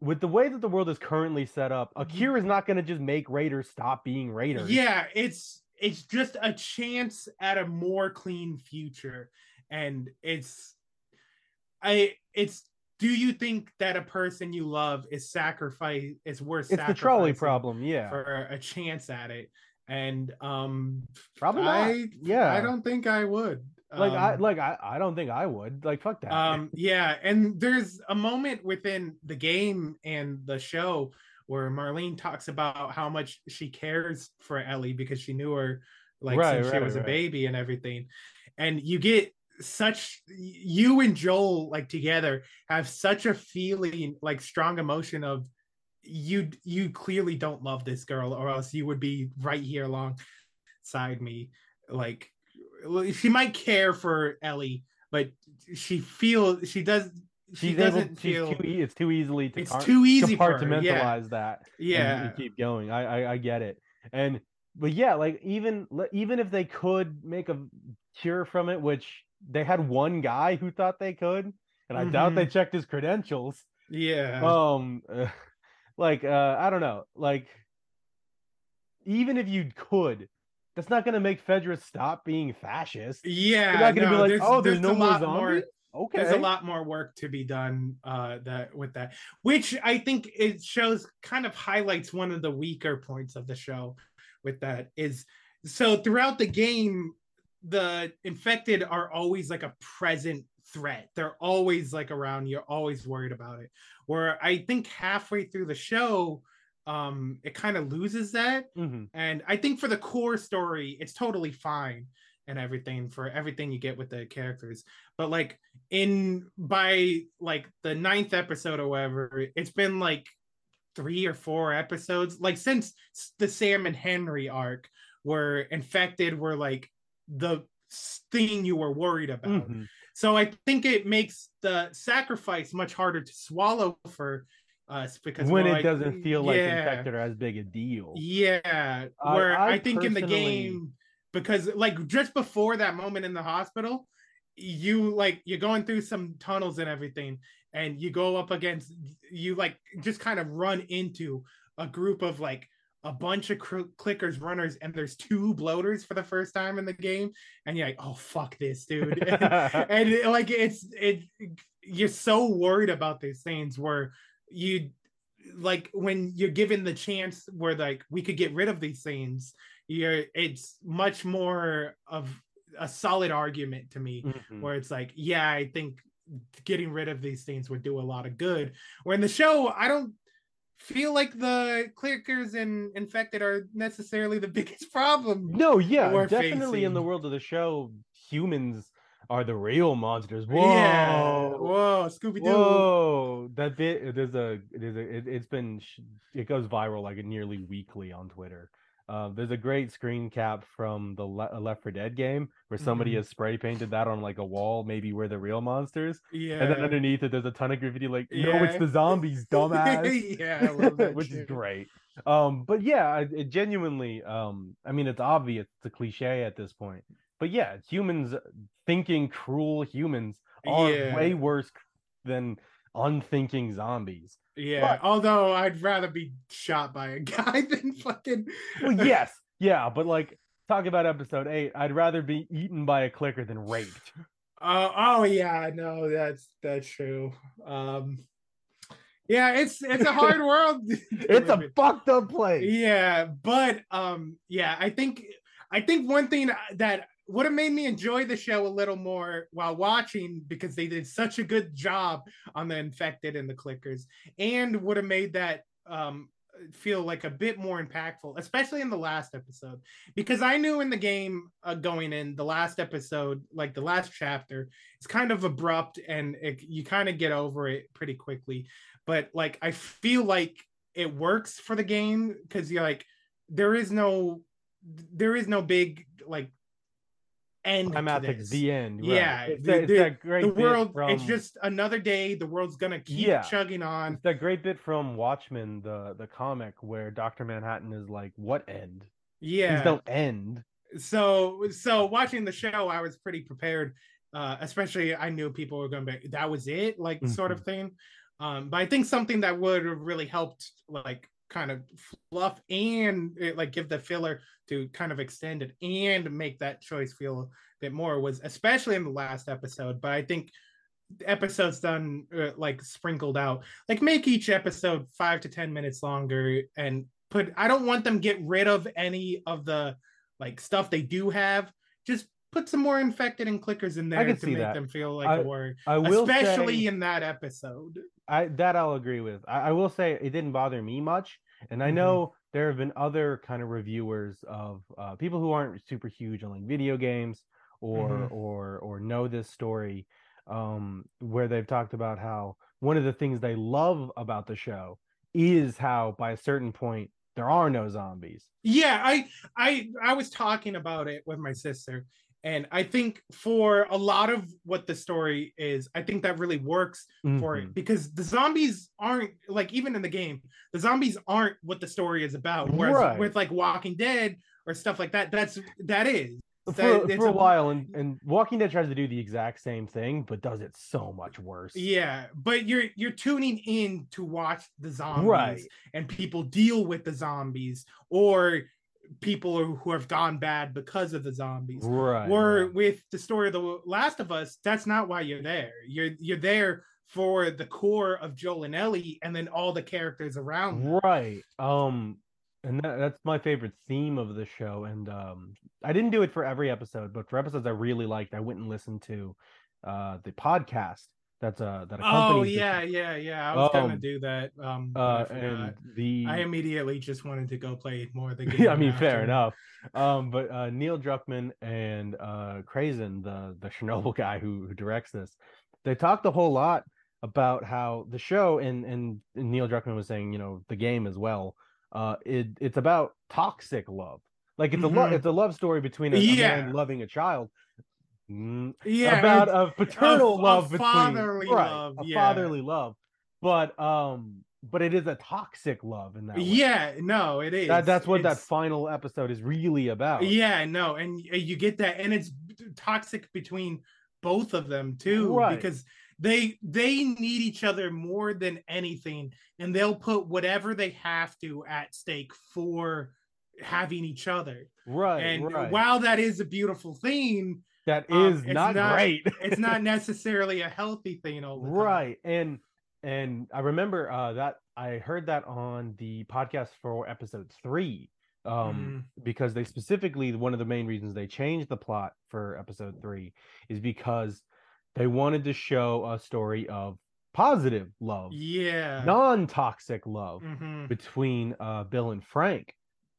with the way that the world is currently set up? Akira is not going to just make Raiders stop being Raiders. Yeah, it's it's just a chance at a more clean future, and it's I it's. Do you think that a person you love is sacrifice is worth? it's the trolley problem. Yeah, for a chance at it, and um, probably not. I yeah, I don't think I would. like I Um, like I, I don't think I would like fuck that. um yeah and there's a moment within the game and the show where marlene talks about how much she cares for ellie because she knew her like Right, since she right, was a baby and everything and you get such you and joel like together have such a feeling like strong emotion of you you clearly don't love this girl or else you would be right here alongside me like she might care for ellie but she feels she does she she's doesn't She's feel too. e- It's too easily to it's car- too easy compartmentalize yeah. that. yeah and keep going. I, I I get it. And but yeah, like even even if they could make a cure from it, which they had one guy who thought they could, and I doubt Mm-hmm. they checked his credentials. yeah Um, like uh, I don't know, like even if you could, that's not gonna make Fedra stop being fascist. yeah You're not gonna be like, there's, oh, there's, there's no more zombies. more Okay, there's a lot more work to be done uh that with that which i think it shows kind of highlights one of the weaker points of the show with that is so throughout the game the infected are always like a present threat they're always like around you're always worried about it where i think halfway through the show um it kind of loses that Mhm. and I think for the core story, it's totally fine and everything for everything you get with the characters. But like in by like the ninth episode or whatever, it's been like three or four episodes, like since the Sam and Henry arc, where infected were like the thing you were worried about. Mhm. So I think it makes the sacrifice much harder to swallow for us because when it like, doesn't feel like infected are as big a deal. Yeah, I- where I, I think in the game, because like just before that moment in the hospital, you like you're going through some tunnels and everything, and you go up against you like just kind of run into a group of like a bunch of cr- clickers runners and there's two bloaters for the first time in the game and you're like oh fuck this dude and, and it- like it's it you're so worried about these things where you like when you're given the chance where like we could get rid of these things you're it's much more of a solid argument to me Mhm. where it's like yeah i think getting rid of these things would do a lot of good where in the show i don't feel like the clickers and infected are necessarily the biggest problem No, yeah, we're definitely in the world of the show, humans are the real monsters. Whoa, yeah whoa scooby-doo whoa! That bit there's a there's a it, it's been it goes viral like nearly weekly on Twitter. Uh, there's a great screen cap from the Le- Left for Dead game where somebody Mhm. has spray painted that on like a wall, maybe where the real monsters, yeah and then underneath it there's a ton of graffiti like, "No, it's the zombies, dumbass." yeah I love that which is great. Um, but yeah, I- it genuinely, um, I mean, it's obvious, it's a cliche at this point, but yeah, humans thinking cruel humans are Yeah. way worse than unthinking zombies. Yeah, although I'd rather be shot by a guy than fucking. Well, yes, yeah, but like, talk about episode eight. I'd rather be eaten by a clicker than raped. Uh, oh yeah, no, that's that's true. Um, yeah, it's it's a hard world. It's a fucked up place. yeah, but um, yeah, I think I think one thing that would have made me enjoy the show a little more while watching because they did such a good job on the infected and the clickers, and would have made that um feel like a bit more impactful, especially in the last episode, because I knew in the game uh, going in the last episode, like the last chapter, it's kind of abrupt and it, you kind of get over it pretty quickly. But like, I feel like it works for the game because you're like, there is no, there is no big like end to Climatic, this. the end. right. Yeah, it's, the- that, it's the- that great the world it's just another day the world's gonna keep Yeah. chugging on It's that great bit from Watchmen, the the comic, where Doctor Manhattan is like, "What end? yeah There's no end." so so watching the show i was pretty prepared uh especially i knew people were gonna be that was it like sort of thing um but i think something that would have really helped like kind of fluff and eh, like give the filler to kind of extend it and make that choice feel a bit more was especially in the last episode but i think episodes done uh, like sprinkled out like make each episode five to ten minutes longer and put i don't want them get rid of any of the like stuff they do have just put some more infected and clickers in there to make that. them feel like I- a worry I will especially say, in that episode I that I'll agree with. I, I will say it didn't bother me much, and I Mhm. know there have been other kind of reviewers of uh, people who aren't super huge on like video games or Mhm. or or know this story, um, where they've talked about how one of the things they love about the show is how by a certain point there are no zombies. yeah i i i was talking about it with my sister and I think for a lot of what the story is, I think that really works for it Mhm. because the zombies aren't like even in the game, the zombies aren't what the story is about. Whereas Right. with like Walking Dead or stuff like that, that's that is. for, That- it's for a while and, and walking dead tries to do the exact same thing but does it so much worse Yeah, but you're you're tuning in to watch the zombies Right. and people deal with the zombies or people who- have gone bad because of the zombies. right Or right. with the story of the Last of Us, that's not why you're there. You're you're there for the core of Joel and Ellie, and then all the characters around. them. right um and that, that's my favorite theme of the show and um i didn't do it for every episode but for episodes i really liked i went and listened to uh the podcast that's uh that Oh accompanies the yeah, yeah, yeah. I was gonna Um, do that. Um, uh I and the I immediately just wanted to go play more of the game. yeah, I mean, fair enough. Um, but uh, Neil Druckmann and uh, Craig Mazin, the the Chernobyl guy who, who directs this, they talked a whole lot about how the show and, and Neil Druckmann was saying, you know, the game as well. Uh, it it's about toxic love. Like it's a love it's a love story between a, a man loving a child. Mm, Yeah, about a paternal a love between fatherly right, love, a yeah. fatherly love. But um, but it is a toxic love in that way. yeah, no, it is. That, that's what that final episode is really about. Yeah, no, and you get that, and it's toxic between both of them too, Right. because they they need each other more than anything, and they'll put whatever they have to at stake for having each other. Right. and right. while that is a beautiful thing, that um, not, not- great. it's not necessarily a healthy thing all the time. right. And and I remember uh that I heard that on the podcast for episode three. Um Mm. because they specifically one of the main reasons they changed the plot for episode three is because they wanted to show a story of positive love, Yeah. non-toxic love Mhm, between uh Bill and Frank.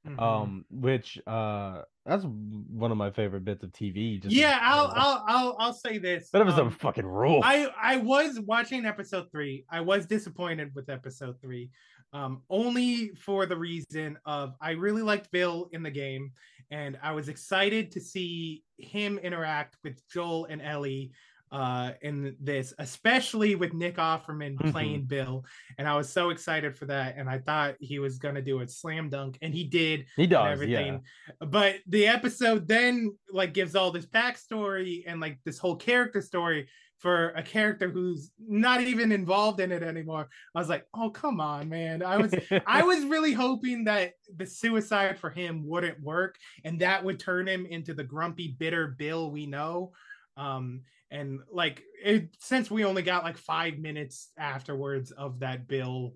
mhm. um which uh that's one of my favorite bits of tv just yeah, I'll. I'll I'll I'll say this. that episode um, a fucking rule I I was watching episode three. I was disappointed with episode three, um, only for the reason of I really liked Bill in the game, and I was excited to see him interact with Joel and Ellie uh in this especially with nick offerman Mhm. playing bill and i was so excited for that and i thought he was gonna do a slam dunk and he did he does everything. But the episode then like gives all this backstory and like this whole character story for a character who's not even involved in it anymore. I was like, oh come on, man. I was I was really hoping that the suicide for him wouldn't work and that would turn him into the grumpy, bitter Bill we know. Um, and like it since we only got like five minutes afterwards of that Bill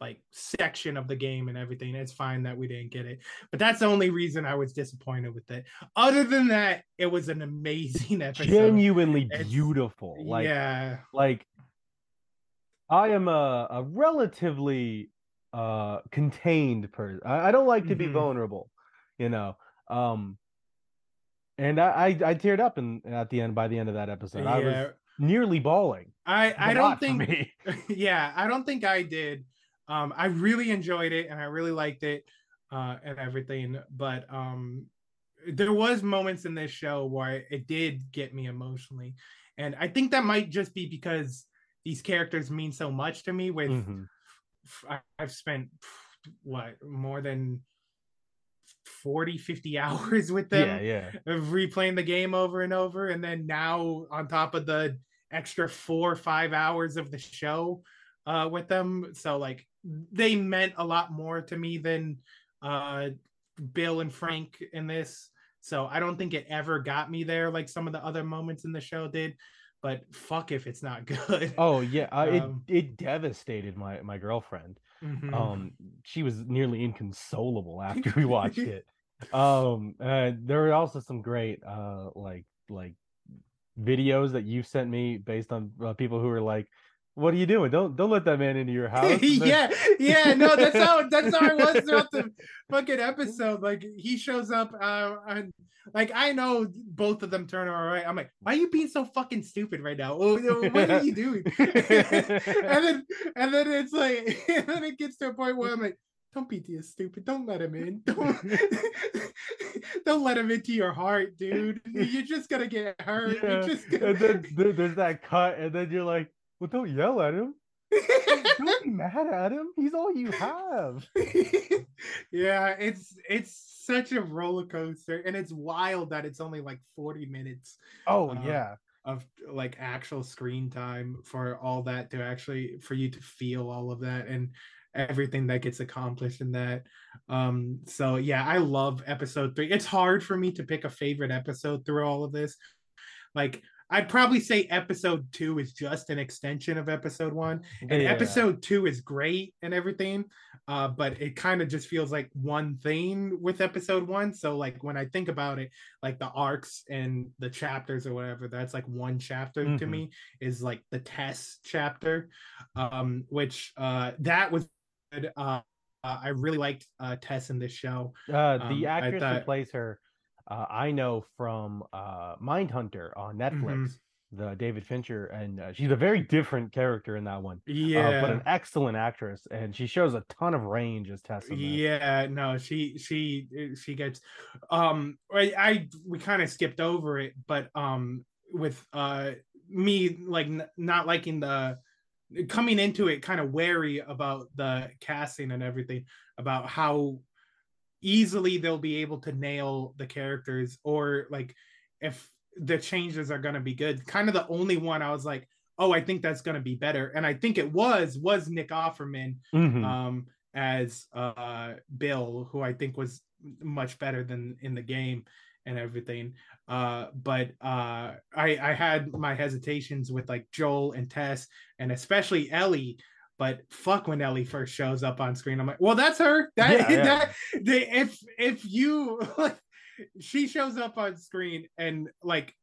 like section of the game and everything, it's fine that we didn't get it. But that's the only reason I was disappointed with it. Other than that, it was an amazing episode. genuinely It's- beautiful like yeah. like i am a, a relatively uh contained person I, I don't like to be Mhm. vulnerable you know um and I, I i teared up in at the end by the end of that episode i was nearly bawling I, I don't think yeah, I don't think I did. Um, I really enjoyed it and I really liked it uh, and everything. But um, there was moments in this show where it did get me emotionally, and I think that might just be because these characters mean so much to me. With Mhm. I've spent what more than 40 50 hours with them yeah yeah. of replaying the game over and over and then now on top of the extra four or five hours of the show uh with them. So like they meant a lot more to me than uh bill and frank in this. So i don't think it ever got me there like some of the other moments in the show did but fuck if it's not good. Oh yeah I, Um, it it devastated my my girlfriend Mhm. um she was nearly inconsolable after we watched it um uh, there were also some great uh like like videos that you sent me based on uh, people who were like what are you doing don't don't let that man into your house yeah, yeah, no, that's how that's how I was throughout the fucking episode. Like he shows up, uh, and like I know both of them turn all right. I'm like, why are you being so fucking stupid right now? No, what are you doing? and then and then it's like, and then it gets to a point where I'm like, don't be this stupid. Don't let him in. Don't don't let him into your heart, dude. You're just gonna get hurt. Yeah. You're just gonna... And then there's that cut, and then you're like, well, don't yell at him. Don't be mad at him. He's all you have. yeah, it's it's such a roller coaster, and it's wild that it's only like 40 minutes Oh Uh, yeah. of like actual screen time for all that to actually for you to feel all of that and everything that gets accomplished in that um so yeah i love episode three it's hard for me to pick a favorite episode through all of this like i'd probably say episode two is just an extension of episode one and Yeah. episode two is great and everything uh but it kind of just feels like one thing with episode one so like when i think about it like the arcs and the chapters or whatever that's like one chapter to Mhm. me is like the Tess chapter um which uh that was good uh uh, I really liked uh, Tess in this show. Uh, Um, the I actress who plays her, uh, I know from uh, Mindhunter on Netflix, Mm-hmm. the David Fincher, and uh, she's a very different character in that one. Yeah, uh, but an excellent actress, and she shows a ton of range as Tessa. yeah no she she she gets um i, I we kind of skipped over it but um with uh me like n- not liking the coming into it kind of wary about the casting and everything about how easily they'll be able to nail the characters or like if the changes are going to be good. Kind of the only one i was like oh i think that's going to be better. And i think it was was nick offerman Mhm. um as uh bill who i think was much better than in the game and everything. Uh but uh i i had my hesitations with like joel and tess and especially ellie but fuck when ellie first shows up on screen i'm like well that's her that Yeah, yeah. that they if if you like she shows up on screen and like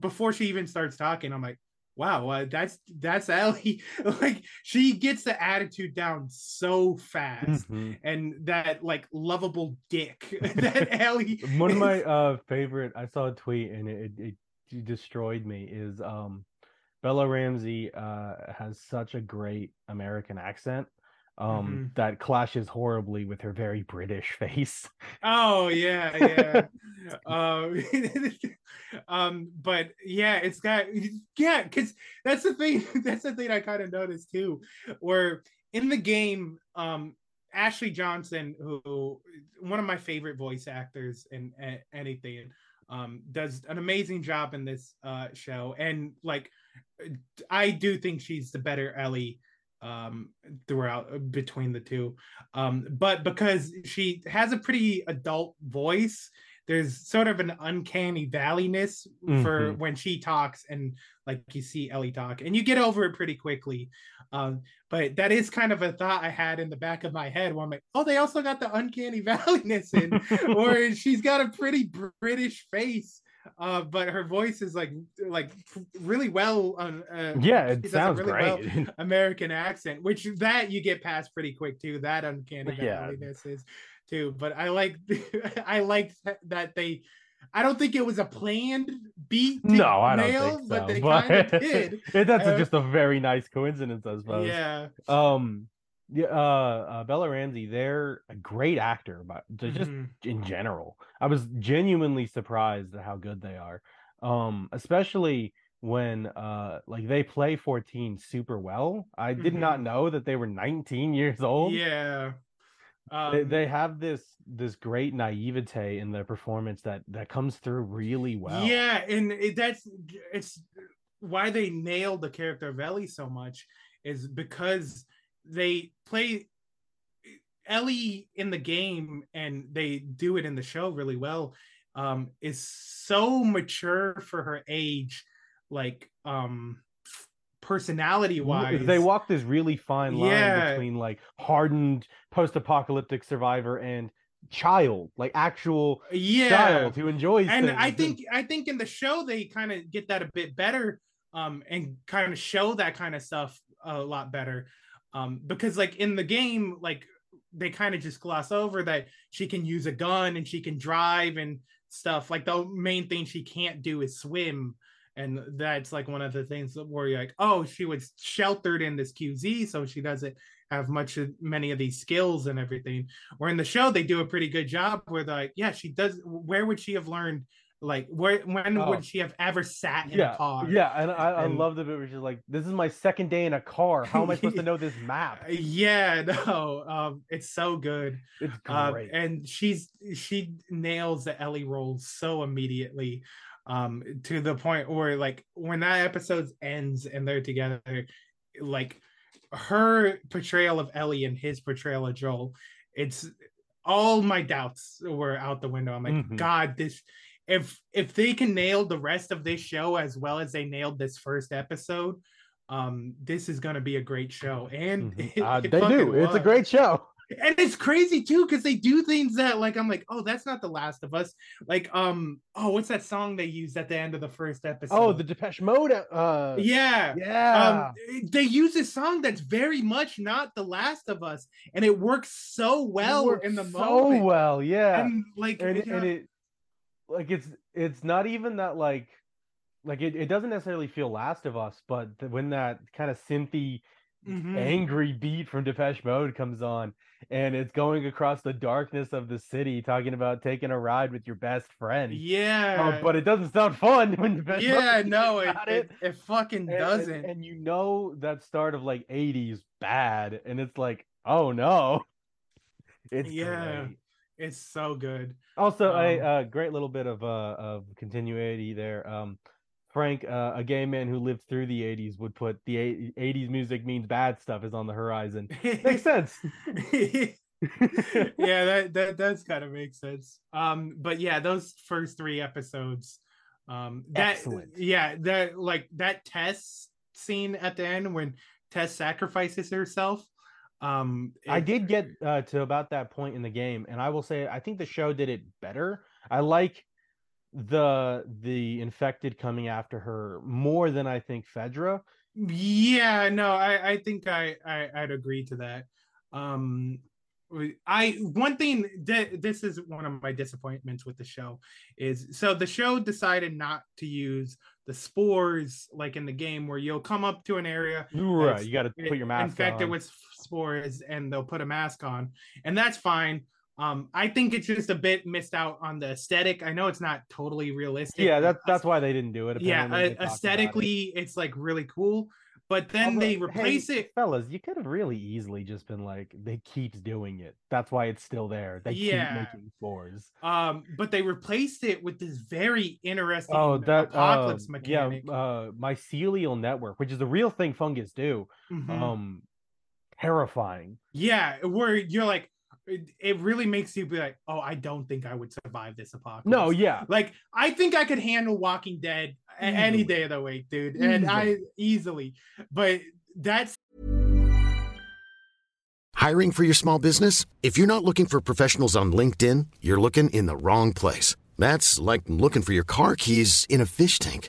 before she even starts talking i'm like wow uh, that's that's ellie like she gets the attitude down so fast Mhm. and that like lovable dick that ellie One of my uh favorite, I saw a tweet and it, it, it destroyed me. Is um, Bella Ramsey uh has such a great American accent. Um, Mm-hmm. that clashes horribly with her very British face. Oh yeah, yeah. um, um, but yeah, it's got yeah, because that's the thing. That's the thing I kind of noticed too, where in the game, um, Ashley Johnson, who one of my favorite voice actors in a- anything, um, does an amazing job in this uh show, and like, I do think she's the better Ellie um throughout uh, between the two. Um but because she has a pretty adult voice there's sort of an uncanny valleyness for Mhm. when she talks and like you see ellie talk and you get over it pretty quickly. Um but that is kind of a thought i had in the back of my head where i'm like oh they also got the uncanny valleyness in or she's got a pretty british face uh but her voice is like like really well uh, yeah, it sounds really well. American accent, which that you get past pretty quick too. That uncanny Yeah. is too. But I like I liked that they. I don't think it was a planned beat. No, I don't nail, think so. but they kind of did. that's just a very nice coincidence, I suppose. Yeah, Um. Yeah. Uh, uh. Bella Ramsey, they're a great actor, but just Mhm. in general. I was genuinely surprised at how good they are. Um, especially when uh like they play 14 super well. I did not know that they were 19 years old. yeah. Um, They, they have this this great naivete in their performance that that comes through really well. Yeah, and it, that's it's why they nailed the character of Ellie so much is because they play Ellie in the game and they do it in the show really well. Um, is so mature for her age, like um personality wise. They walk this really fine line Yeah. between like hardened post-apocalyptic survivor and child, like actual yeah child who enjoys and things I think I think in the show they kind of get that a bit better, um, and kind of show that kind of stuff a lot better, um, because like in the game, like they kind of just gloss over that she can use a gun and she can drive and stuff. Like the main thing she can't do is swim and that's like one of the things where you're like, oh, she was sheltered in this QZ, so she doesn't have much of many of these skills and everything. Where in the show they do a pretty good job where like, yeah, she does. Where would she have learned? Like, where when Oh. would she have ever sat in yeah, a car? yeah, and I, I love the bit where she's like, "This is my second day in a car. How am I supposed to know this map?" Yeah, no, um, it's so good. It's Um, great. and she's she nails the Ellie role so immediately, um, to the point where like when that episode ends and they're together, like her portrayal of Ellie and his portrayal of Joel, it's all my doubts were out the window. I'm like, Mhm. God, this if if they can nail the rest of this show as well as they nailed this first episode, um, this is gonna be a great show. And Mhm. it- Uh, it they fucking do. It's a great show. and it's crazy too because they do things that like i'm like oh that's not the last of us like um oh what's that song they used at the end of the first episode Oh, the Depeche Mode. Uh, yeah yeah. um they use a song that's very much not the last of us and it works so well works in the mode. so moment well. Yeah. and like and, and it like it's it's not even that like like it, it doesn't necessarily feel last of us but th- when that kind of synthy mhm. angry beat from depeche mode comes on and it's going across the darkness of the city talking about taking a ride with your best friend yeah Uh, but it doesn't sound fun when depeche yeah Mode no it, about it, it fucking And- and- doesn't and, you know that start of like 80s bad and it's like oh no it's Yeah. great. It's so good Also, a Um, uh, great little bit of uh of continuity there. Um, Frank, uh, a gay man who lived through the '80s, would put the eight- '80s music means bad stuff is on the horizon. Makes sense. yeah, that that does kind of make sense. Um, but yeah, those first three episodes, um, that Excellent. yeah, that like that Tess scene at the end when Tess sacrifices herself. Um, I did get uh, to about that point in the game, and I will say I think the show did it better. I like the the infected coming after her more than I think Fedra. Yeah, no, I I think I, I I'd agree to that. Um I one thing that this is one of my disappointments with the show is so the show decided not to use the spores like in the game where you'll come up to an area Right, you got to put your mask in, infected on. with spores and they'll put a mask on and that's fine. Um I think it's just a bit missed out on the aesthetic. I know it's not totally realistic. yeah, that's that's why they didn't do it. yeah uh, about it. aesthetically it's like really cool but then Although, they hey, replace it fellas. You could have really easily just been like, they keeps doing it. That's why it's still there. They Yeah. keep making spores. um but they replaced it with this very interesting Oh, that apocalypse um, mechanic Yeah, uh, mycelial network, which is a real thing fungus do. Mhm. Um, terrifying. yeah where you're like it, it really makes you be like oh i don't think i would survive this apocalypse No, yeah, like i think i could handle walking dead a- any day of the week dude and i easily but that's Hiring for your small business? If you're not looking for professionals on LinkedIn, you're looking in the wrong place. That's like looking for your car keys in a fish tank.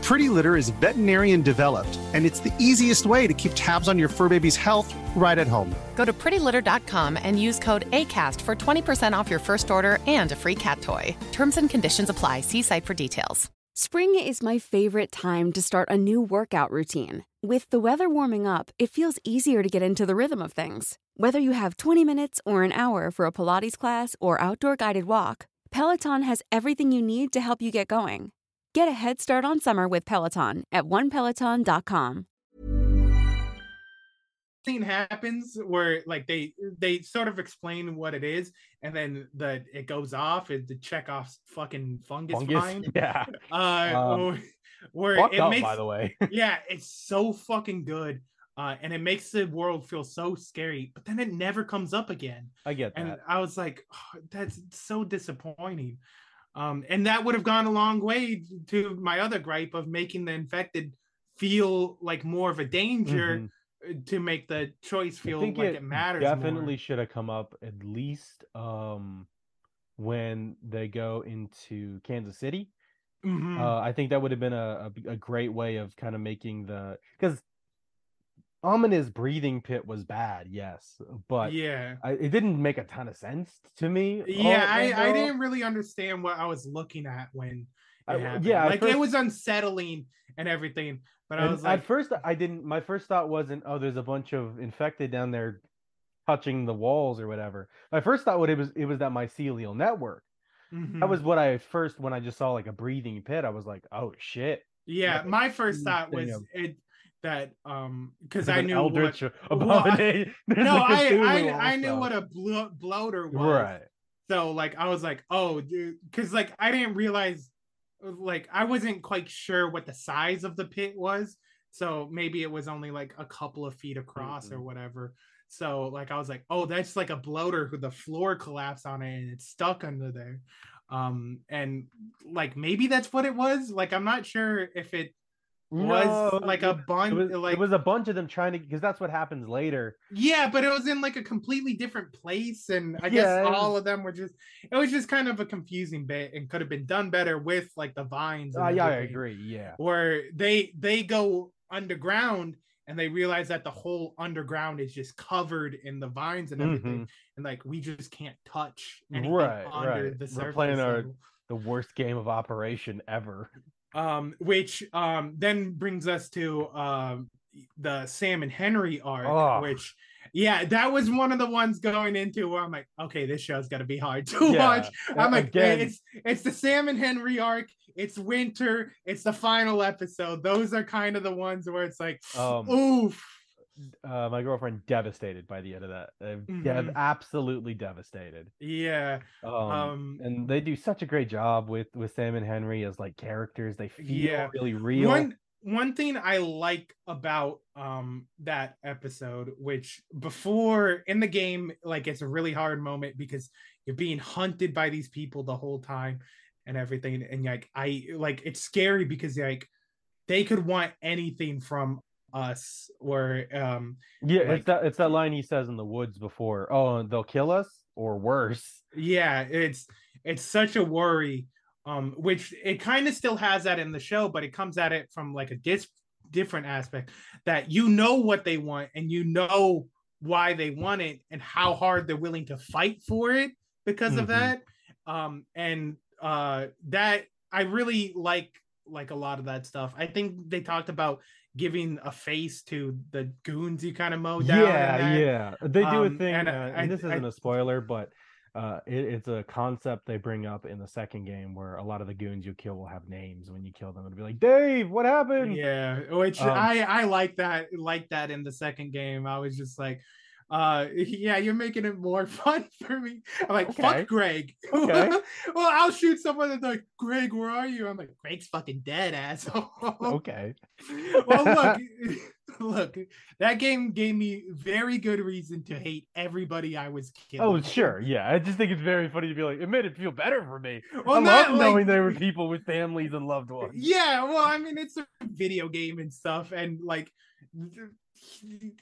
Pretty Litter is veterinarian developed, and it's the easiest way to keep tabs on your fur baby's health right at home. Go to prettylitter.com and use code ACAST for 20% off your first order and a free cat toy. Terms and conditions apply. See site for details. Spring is my favorite time to start a new workout routine. With the weather warming up, it feels easier to get into the rhythm of things. Whether you have 20 minutes or an hour for a Pilates class or outdoor guided walk, Peloton has everything you need to help you get going. Get a head start on summer with Peloton at onepeloton.com. Scene happens where like they they sort of explain what it is, and then the it goes off and the Chekhov's fucking fungus, Fungus? mind. Yeah. Uh, Um, where it up, makes by the way. yeah, it's so fucking good. Uh, and it makes the world feel so scary, but then it never comes up again. I get And that. I was like, "Oh, that's so disappointing. Um, and that would have gone a long way to my other gripe of making the infected feel like more of a danger Mhm. uh, to make the choice feel like it, matters. Definitely should have come up at least um when they go into Kansas City. more. Mhm. Uh, I think that would have been a, a, a great way of kind of making the because ominous breathing pit was bad, yes, but yeah. I, it didn't make a ton of sense to me. Yeah, I, I didn't really understand what I was looking at when it I- happened. yeah, like first- it was unsettling and everything, but I was like, at first, I didn't. My first thought wasn't, oh, there's a bunch of infected down there touching the walls or whatever. My first thought what it was, it was that mycelial network. mhm. That was what I first when I just saw like a breathing pit. I was like, oh shit. Yeah, Like, my first thought was of- it that um because I knew eldritch what, abomination. There's no, the I I, I knew what a blo- bloater was. right. So like I was like, oh, dude, because like I didn't realize, like I wasn't quite sure what the size of the pit was. So maybe it was only like a couple of feet across or Mhm. whatever. So like I was like, oh, that's like a bloater who the floor collapsed on it and it's stuck under there. Um, and like maybe that's what it was. Like I'm not sure if it was No, like a bunch It was, like it was a bunch of them trying to because that's what happens later. yeah, but it was in like a completely different place, and I Yeah, guess all of them were just. It was just kind of a confusing bit, and could have been done better with like the vines. Uh, yeah, I agree. Yeah. Where they they go underground and they realize that the whole underground is just covered in the vines and everything, and like we just can't touch anything Right, under right. the We're playing our- The worst game of operation ever. Um which um then brings us to um the sam and henry arc Oh. which yeah that was one of the ones going into where i'm like okay this show's gonna be hard to Yeah, watch. I'm like again- it's it's the sam and henry arc it's winter it's the final episode. Those are kind of the ones where it's like Um, oof Uh, my girlfriend devastated by the end of that. Uh, Mhm. dev- absolutely devastated. yeah Um, um and they do such a great job with with Sam and Henry as like characters. They feel Yeah. really real. One one thing I like about um that episode, which before in the game, like it's a really hard moment because you're being hunted by these people the whole time and everything, and like I like it's scary because like they could want anything from us or um yeah, like- it's that it's that line he says in the woods before. Oh, they'll kill us or worse. yeah it's it's such a worry um which it kind of still has that in the show but it comes at it from like a dis- different aspect that you know what they want and you know why they want it and how hard they're willing to fight for it because of Mhm. that um and uh that i really like like a lot of that stuff i think they talked about giving a face to the goons you kind of mow down yeah, yeah. They do a Um, thing, and uh, I- and, I- this isn't I- a spoiler, but uh, it, it's a concept they bring up in the second game where a lot of the goons you kill will have names when you kill them. It'll be like, Dave, what happened? Yeah, which Um, I I like that like that in the second game. I was just like, uh, yeah, you're making it more fun for me. I'm like, Okay. fuck Greg. Okay. well, I'll shoot someone that's like, Greg, where are you? I'm like, Greg's fucking dead, asshole. Okay. well, look, look, that game gave me very good reason to hate everybody I was killing. Oh, sure, yeah. I just think it's very funny to be like, it made it feel better for me. Well, I not love knowing like- there were people with families and loved ones. Yeah, well, I mean, it's a video game and stuff, and like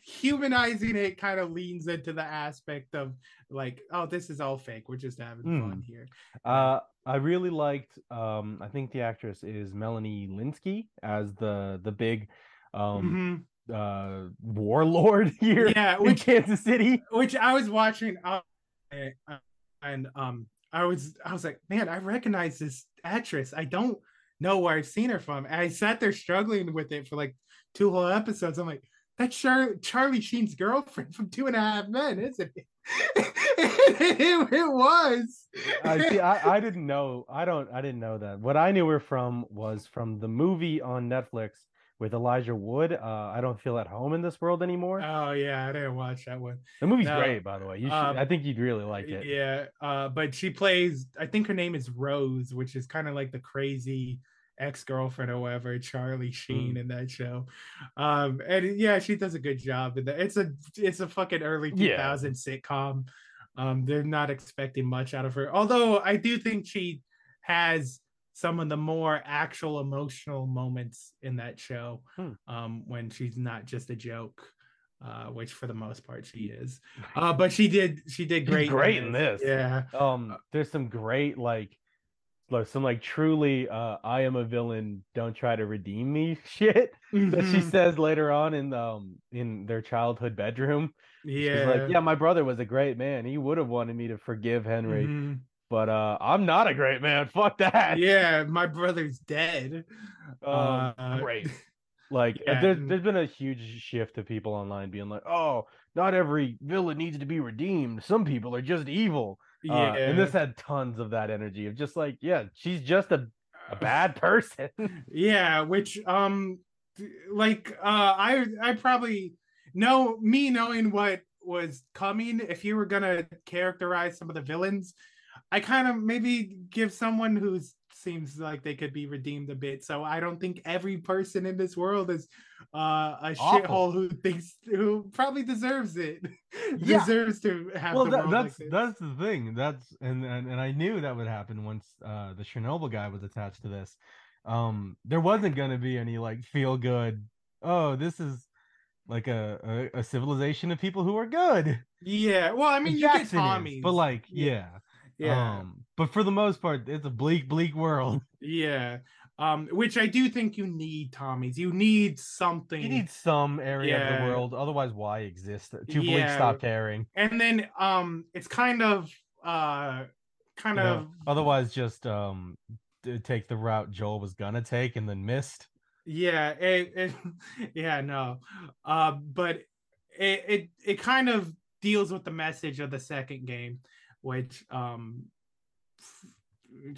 humanizing it kind of leans into the aspect of like, oh, this is all fake. We're just having fun Mm. here. Uh, I really liked. Um, I think the actress is Melanie Lynskey as the the big, um, uh, warlord here Yeah, in which- Kansas City. Which I was watching, uh, and um, I was I was like, man, I recognize this actress. I don't know where I've seen her from. And I sat there struggling with it for like two whole episodes. I'm like, that's Char- Charlie Sheen's girlfriend from Two and a Half Men, isn't it? it, it was. I see. I, I didn't know. I don't. I didn't know that. What I knew her from was from the movie on Netflix with Elijah Wood. Uh, I don't feel at home in this world anymore. Oh yeah, I didn't watch that one. the movie's no, great, by the way. You should. um, I think you'd really like it. Yeah, uh, but she plays. I think her name is Rose, which is kind of like the crazy ex-girlfriend or whatever, Charlie Sheen Mm. in that show. Um, and yeah, she does a good job. in that. It's a it's a fucking early two Yeah. sitcom. Um, they're not expecting much out of her. Although I do think she has some of the more actual emotional moments in that show. Hmm. Um, when she's not just a joke. Uh, which for the most part she is. Uh, but she did she did She's great. great in this. Yeah. Um, there's some great like, like some like truly, uh, I am a villain. Don't try to redeem me shit that she Mhm. says later on in um in their childhood bedroom. She's Yeah. like, yeah, my brother was a great man. He would have wanted me to forgive Henry, Mhm. but uh, I'm not a great man. Fuck that. Yeah, my brother's dead. Um, Uh, great. Like uh, yeah, there's there's been a huge shift to people online being like, oh, not every villain needs to be redeemed. Some people are just evil. Uh, and this had tons of that energy of just like, yeah, she's just a, a bad person. Yeah, which um like uh I I probably know me knowing what was coming if you were gonna characterize some of the villains, I kind of maybe give someone who seems like they could be redeemed a bit. So I don't think every person in this world is uh a shithole who thinks who probably deserves it. Yeah. deserves to have well, that, world like that's that's the thing. That's and, and and I knew that would happen once uh the Chernobyl guy was attached to this. Um, there wasn't going to be any like feel good. Oh, this is like a, a a civilization of people who are good. Yeah, well, I mean, you Jackson get is, Tommy's, but like, Yeah. yeah, yeah, Um, but for the most part, it's a bleak, bleak world. yeah. Um, which I do think you need Tommy's. You need something. You need some area of the world, otherwise, why exist? Too bleak, stop caring. and then um, it's kind of uh, kind You know, of otherwise, just um, take the route Joel was gonna take and then missed. yeah, it, it yeah, no, uh, but it it it kind of deals with the message of the second game, which um.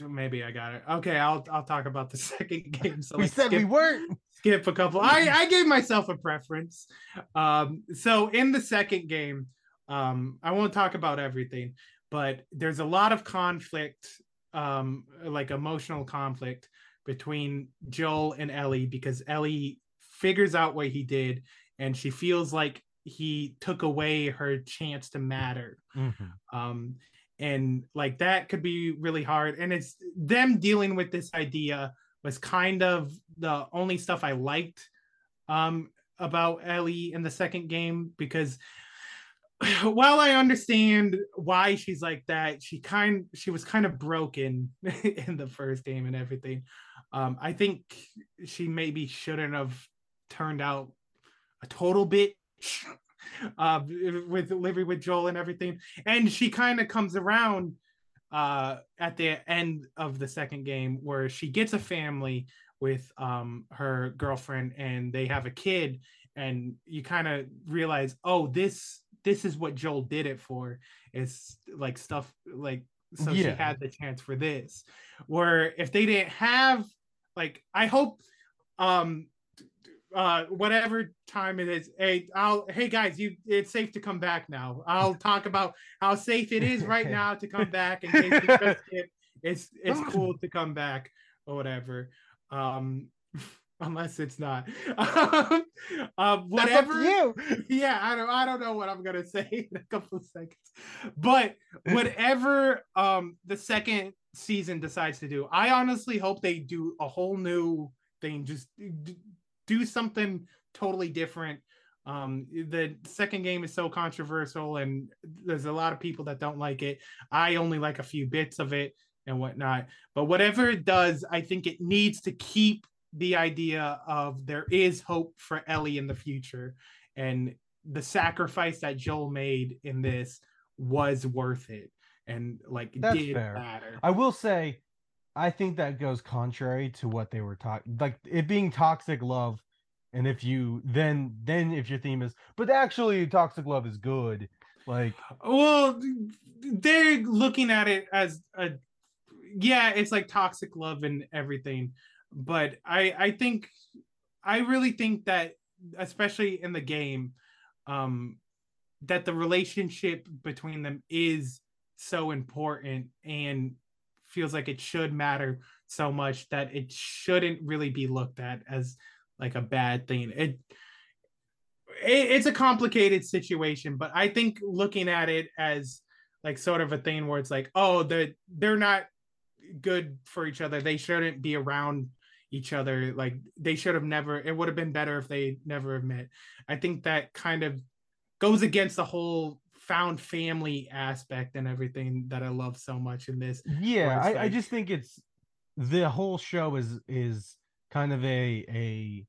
Maybe I got it. Okay, I'll I'll talk about the second game. So we let's said we weren't. skip a couple. I I gave myself a preference. Um, so in the second game, um, I won't talk about everything, but there's a lot of conflict, um, like emotional conflict between Joel and Ellie because Ellie figures out what he did, and she feels like he took away her chance to matter Mhm. um and like that could be really hard. And it's them dealing with this idea was kind of the only stuff i liked um about ellie in the second game because while i understand why she's like that she kind she was kind of broken in the first game and everything. Um i think she maybe shouldn't have turned out a total bitch uh with living with joel and everything. And she kind of comes around uh at the end of the second game where she gets a family with um her girlfriend and they have a kid. And you kind of realize oh this this is what joel did it for. It's like stuff like so she had the chance for this. Where if they didn't have like i hope um uh whatever time it is hey i'll hey guys you it's safe to come back now i'll talk about how safe it is right now to come back in case you missed it. it's it's cool to come back or whatever um unless it's not. um, um, whatever. you. Yeah, I don't. I don't know what I'm gonna say in a couple of seconds, but whatever um the second season decides to do, I honestly hope they do a whole new thing. Just do something totally different. Um, the second game is so controversial, and there's a lot of people that don't like it. I only like a few bits of it and whatnot. But whatever it does, I think it needs to keep the idea of there is hope for Ellie in the future. And the sacrifice that Joel made in this was worth it. And like That's did fair. matter. I will say, I think that goes contrary to what they were talking, like it being toxic love. And if you then then if your theme is, but actually toxic love is good, like Well, they're looking at it as a yeah, it's like toxic love and everything. But I I think I really think that especially in the game, um that the relationship between them is so important and feels like it should matter so much that it shouldn't really be looked at as like a bad thing. It it, it's a complicated situation, but I think looking at it as like sort of a thing where it's like, oh, they're they're not good for each other. They shouldn't be around each other. Like they should have never. It would have been better if they never have met. I think that kind of goes against the whole found family aspect and everything that I love so much in this. yeah where it's I, I just think it's the whole show is is kind of a a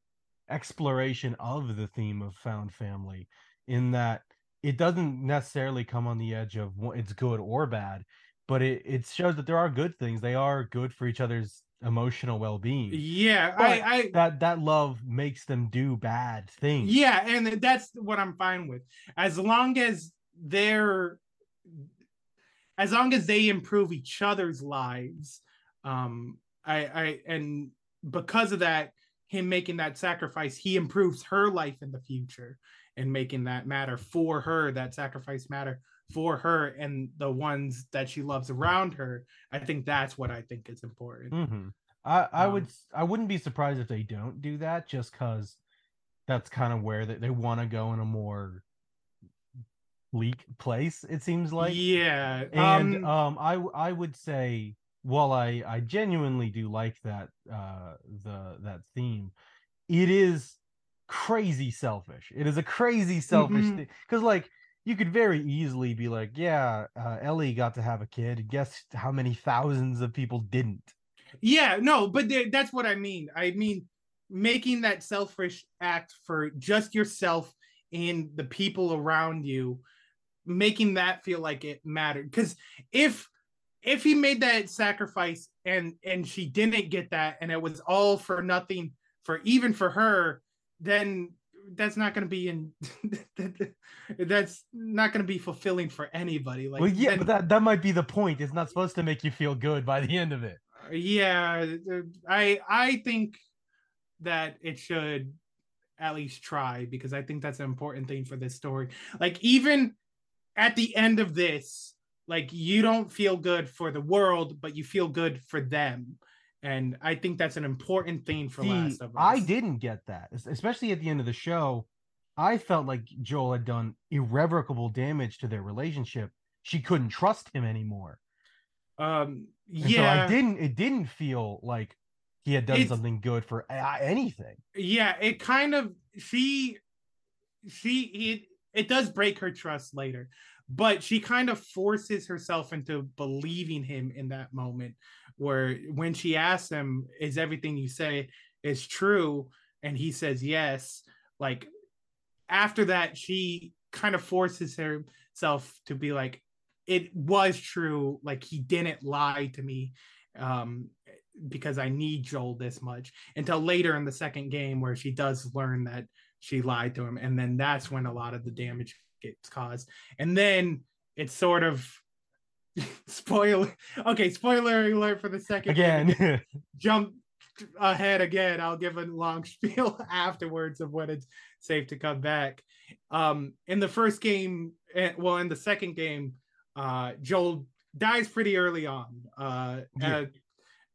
exploration of the theme of found family in that it doesn't necessarily come on the edge of it's good or bad but it, it shows that there are good things they are good for each other's emotional well-being Yeah, I, I that that love makes them do bad things Yeah, and that's what I'm fine with. As long as they're as long as they improve each other's lives, um, I, I and because of that, him making that sacrifice, he improves her life in the future and making that matter for her, that sacrifice matter for her and the ones that she loves around her. I think that's what I think is important. hmm I, I Um, would I wouldn't be surprised if they don't do that just because that's kind of where they, they want to go in a more bleak place it seems like yeah, and um, um I I would say while I I genuinely do like that uh the that theme it is crazy selfish it is a crazy selfish Mhm. thing because like you could very easily be like yeah uh, Ellie got to have a kid guess how many thousands of people didn't Yeah, no, but th- that's what I mean. I mean, making that selfish act for just yourself and the people around you, making that feel like it mattered. Because if if he made that sacrifice and and she didn't get that, and it was all for nothing for even for her, then that's not going to be in that's not going to be fulfilling for anybody. Like well yeah then- but that that might be the point. It's not supposed to make you feel good by the end of it. Yeah i i think that it should at least try because i think that's an important thing for this story. Like even at the end of this like you don't feel good for the world but you feel good for them and i think that's an important thing for See, last of us I didn't get that, especially at the end of the show. I felt like Joel had done irrevocable damage to their relationship. She couldn't trust him anymore. um yeah so I didn't. It didn't feel like he had done It's- something good for anything. yeah it kind of she she it, it does break her trust later but she kind of forces herself into believing him in that moment where when she asks him is everything you say is true? and he says yes like after that she kind of forces herself to be like it was true. Like he didn't lie to me um because I need Joel this much. Until later in the second game where she does learn that she lied to him and then that's when a lot of the damage gets caused and then it's sort of spoiler okay spoiler alert for the second. Again, jump ahead again I'll give a long spiel afterwards of when it's safe to come back um in the first game eh, well in the second game uh Joel dies pretty early on uh, Yeah.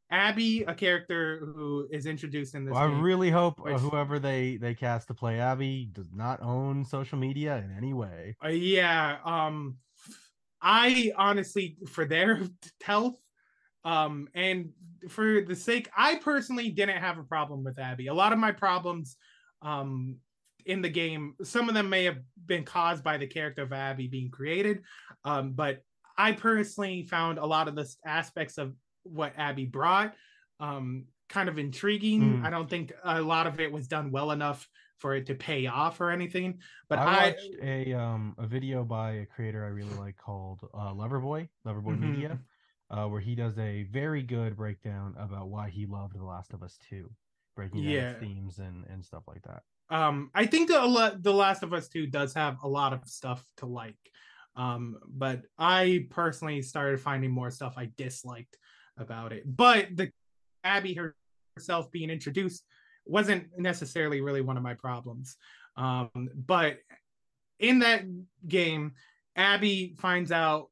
Abby, a character who is introduced in this. Well, I really hope uh, which- whoever they they cast to play Abby does not own social media in any way. Uh, yeah. Um, I honestly, for their health, um, and for the sake, I personally didn't have a problem with Abby. A lot of my problems, um, in the game, some of them may have been caused by the character of Abby being created, um, but I personally found a lot of the aspects of what Abby brought, um, kind of intriguing. Mm. I don't think a lot of it was done well enough for it to pay off or anything. But I I, watched a um a video by a creator I really like called uh Loverboy, Loverboy Mhm. Media, uh, where he does a very good breakdown about why he loved The Last of Us 2, breaking down Yeah. themes and and stuff like that. um i think the the last of us 2 does have a lot of stuff to like um but i personally started finding more stuff i disliked about it but the abby herself being introduced wasn't necessarily really one of my problems um but in that game abby finds out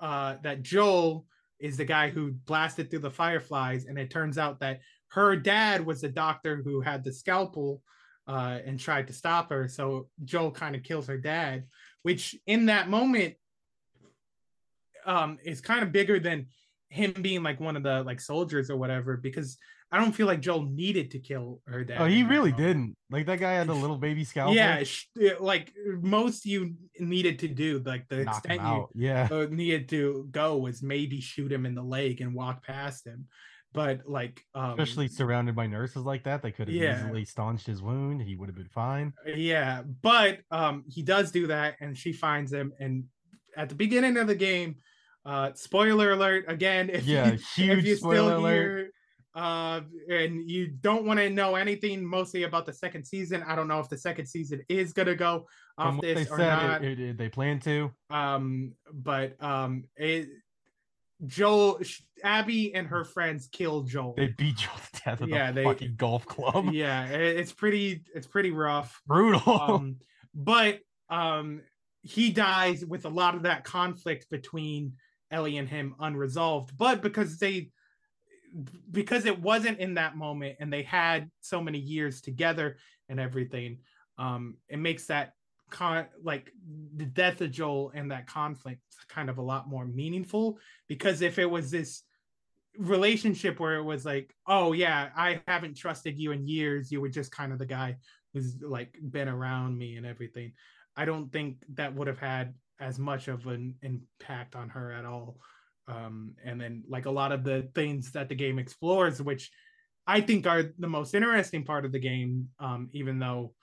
uh that joel is the guy who blasted through the fireflies and it turns out that her dad was the doctor who had the scalpel uh, and tried to stop her. So Joel kind of kills her dad, which in that moment um, is kind of bigger than him being like one of the like soldiers or whatever, because I don't feel like Joel needed to kill her dad. Oh, he really moment. didn't. Like that guy had a little baby scalpel. Yeah, sh- like most you needed to do, like the knock extent you. Yeah. uh, needed to go was maybe shoot him in the leg and walk past him. But like, um, Especially surrounded by nurses like that, they could have Yeah. easily staunched his wound. He would have been fine. yeah but um he does do that and she finds him and at the beginning of the game uh spoiler alert again if Yeah, you, huge if you're spoiler still alert. here uh and you don't want to know anything mostly about the second season i don't know if the second season is gonna go off what they this or said, not it, it- they plan to. um but um it joel abby and her friends kill joel They beat Joel to death with Yeah, a they- fucking golf club. yeah it- it's pretty it's pretty rough Brutal. um, but um, he dies with a lot of that conflict between Ellie and him unresolved. But because they, because it wasn't in that moment, and they had so many years together and everything, um, it makes that con like the death of Joel and that conflict kind of a lot more meaningful. Because if it was this relationship where it was like, oh yeah, I haven't trusted you in years, you were just kind of the guy who's like been around me and everything. I don't think that would have had as much of an impact on her at all. Um, and then like a lot of the things that the game explores, which I think are the most interesting part of the game, um, even though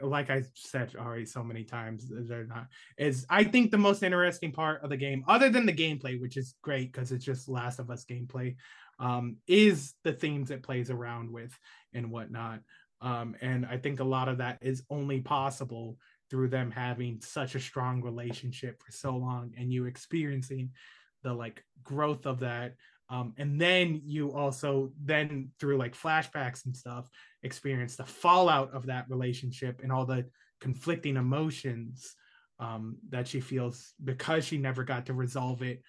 like I said already so many times, they're not is I think the most interesting part of the game, other than the gameplay, which is great because it's just Last of Us gameplay, um, is the themes it plays around with and whatnot. Um, and I think a lot of that is only possible through them having such a strong relationship for so long and you experiencing the like growth of that um, and then you also then through like flashbacks and stuff experience the fallout of that relationship and all the conflicting emotions um, that she feels because she never got to resolve it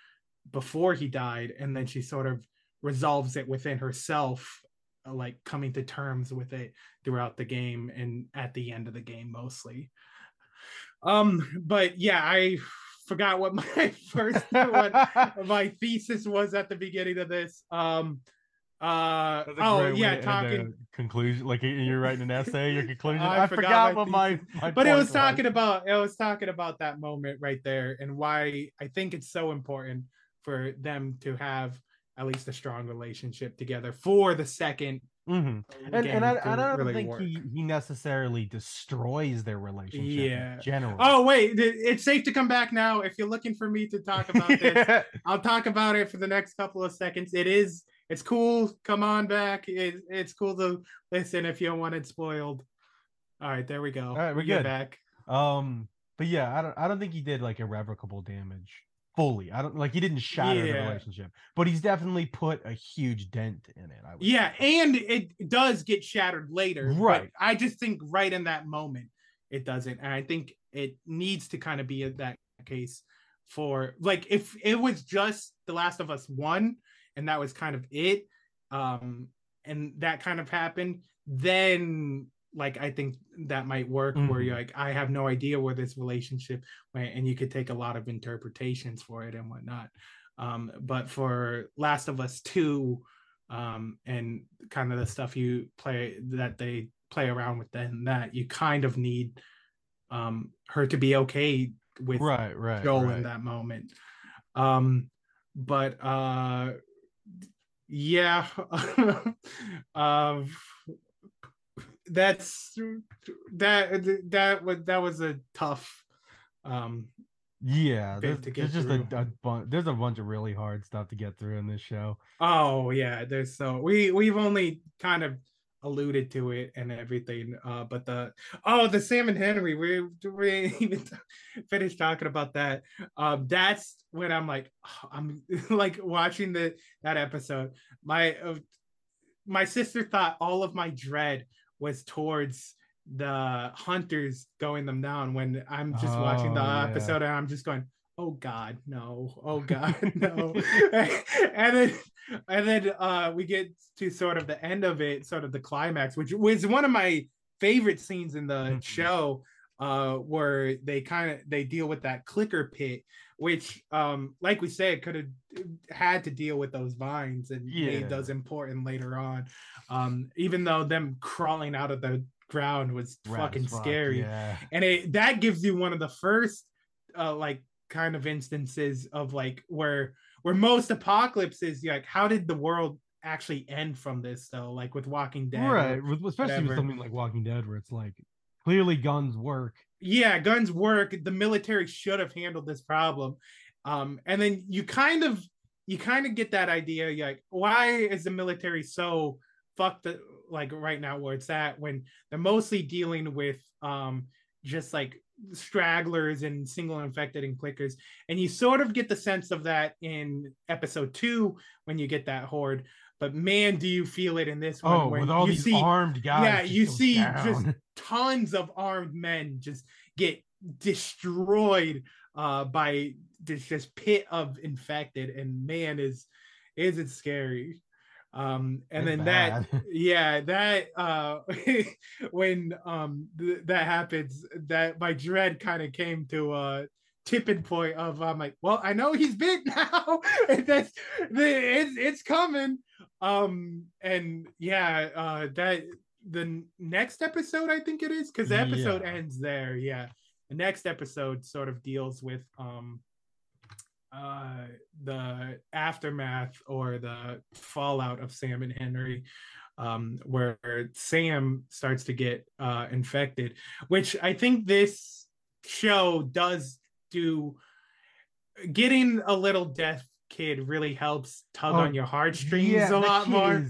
before he died and then she sort of resolves it within herself uh, like coming to terms with it throughout the game and at the end of the game mostly um but yeah i forgot what my first what my thesis was at the beginning of this um uh oh yeah talking conclusion. Like you're writing an essay, your conclusion. I I, forgot forgot, my what my, my but it point was talking about it was talking about that moment right there and why I think it's so important for them to have at least a strong relationship together for the second Mhm. And, and I, I don't really think work. he, he necessarily destroys their relationship. Yeah. in general. Oh wait, it's safe to come back now. If you're looking for me to talk about this, I'll talk about it for the next couple of seconds. It is, it's cool. Come on back. It, it's cool to listen if you don't want it spoiled. All right, there we go. All right, we're good. back. Um, but yeah, I don't I don't think he did like irrevocable damage fully. I don't like he didn't shatter the relationship, but he's definitely put a huge dent in it. I would Yeah, and it does get shattered later. but Right. I just think right in that moment it doesn't, and I think it needs to kind of be that case for like if it was just The Last of Us one and that was kind of it, um and that kind of happened then like i think that might work where Mhm. you're like i have no idea where this relationship went and you could take a lot of interpretations for it and whatnot um but for last of us 2 um and kind of the stuff you play that they play around with then that you kind of need um her to be okay with Right, right, Joel right. in that moment. Um but uh yeah um that's that that was that was a tough um Yeah, there's, there's just a, a bunch. There's a bunch of really hard stuff to get through in this show. Oh yeah, there's so we we've only kind of alluded to it and everything. Uh, but the oh the Sam and Henry, we we even finished talking about that. Um, that's when I'm like I'm like watching the that episode. My uh, my sister thought all of my dread was towards the hunters going them down when I'm just watching the Oh, yeah. episode and I'm just going, oh God, no, oh God, no. and then and then uh we get to sort of the end of it, sort of the climax, which was one of my favorite scenes in the show, uh, where they kind of they deal with that clicker pit, which um, like we said, could have had to deal with those vines and Yeah. made those important later on. Um, even though them crawling out of the ground was fucking fuck, scary yeah. and it that gives you one of the first uh like kind of instances of like where where most apocalypses like how did the world actually end from this though like with walking dead right, with, especially with something like Walking Dead, where it's like clearly guns work. yeah guns work. The military should have handled this problem. Um and then you kind of you kind of get that idea like why is the military so fucked like right now? Where it's at when they're mostly dealing with um just like stragglers and single infected and clickers. And you sort of get the sense of that in episode two when you get that horde but man do you feel it in this one Oh, with all you these see armed guys yeah you see just tons of armed men just get destroyed uh by this just pit of infected and man is is it scary. Um and It's then that yeah that uh when um th- that happens that my dread kind of came to a tipping point of i'm like well i know he's bit now. And that's the it's it's coming um and yeah uh that the next episode i think it is because the episode Yeah. ends there yeah the next episode sort of deals with um uh the aftermath or the fallout of sam and henry um where sam starts to get uh infected which i think this show does do getting a little deaf kid really helps tug Oh, on your heartstrings yeah, a lot more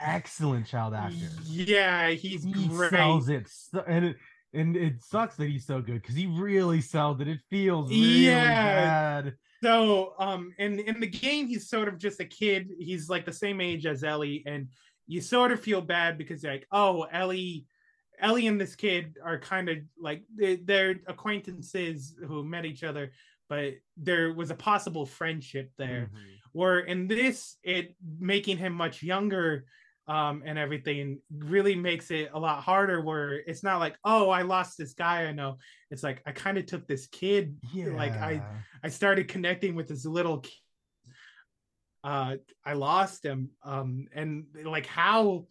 excellent child actor. yeah he's he great sells it, so, and it and it sucks that he's so good because he really sells it. It feels really Yeah. bad. So, um, in in the game, he's sort of just a kid. He's like the same age as Ellie, and you sort of feel bad because you're like, oh, Ellie, Ellie and this kid are kind of like they, they're acquaintances who met each other, but there was a possible friendship there. Mm-hmm. Where in this, it making him much younger. Um, and everything really makes it a lot harder where it's not like oh i lost this guy i know it's like i kind of took this kid Yeah. like i I started connecting with this little kid. Uh, I lost him. Um, and like how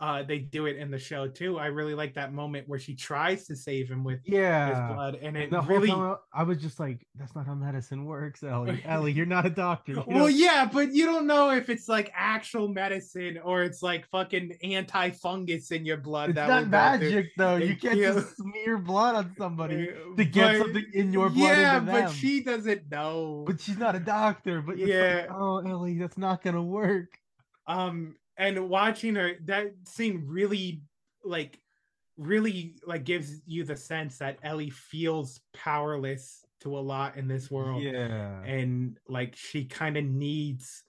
uh they do it in the show too. I really like that moment where she tries to save him with Yeah. his blood, and it the really. time I was just like, "That's not how medicine works, Ellie. Ellie, you're not a doctor. You Well, don't- yeah, but you don't know if it's like actual medicine or it's like fucking anti-fungus in your blood. It's that not will go through- magic though. You can't yeah. just smear blood on somebody to get But- something in your blood. Yeah, but she doesn't know. but she's not a doctor. But it's Yeah. like, oh Ellie, that's not gonna work. um and watching her that scene really like really like gives you the sense that ellie feels powerless to a lot in this world Yeah. and like she kind of needs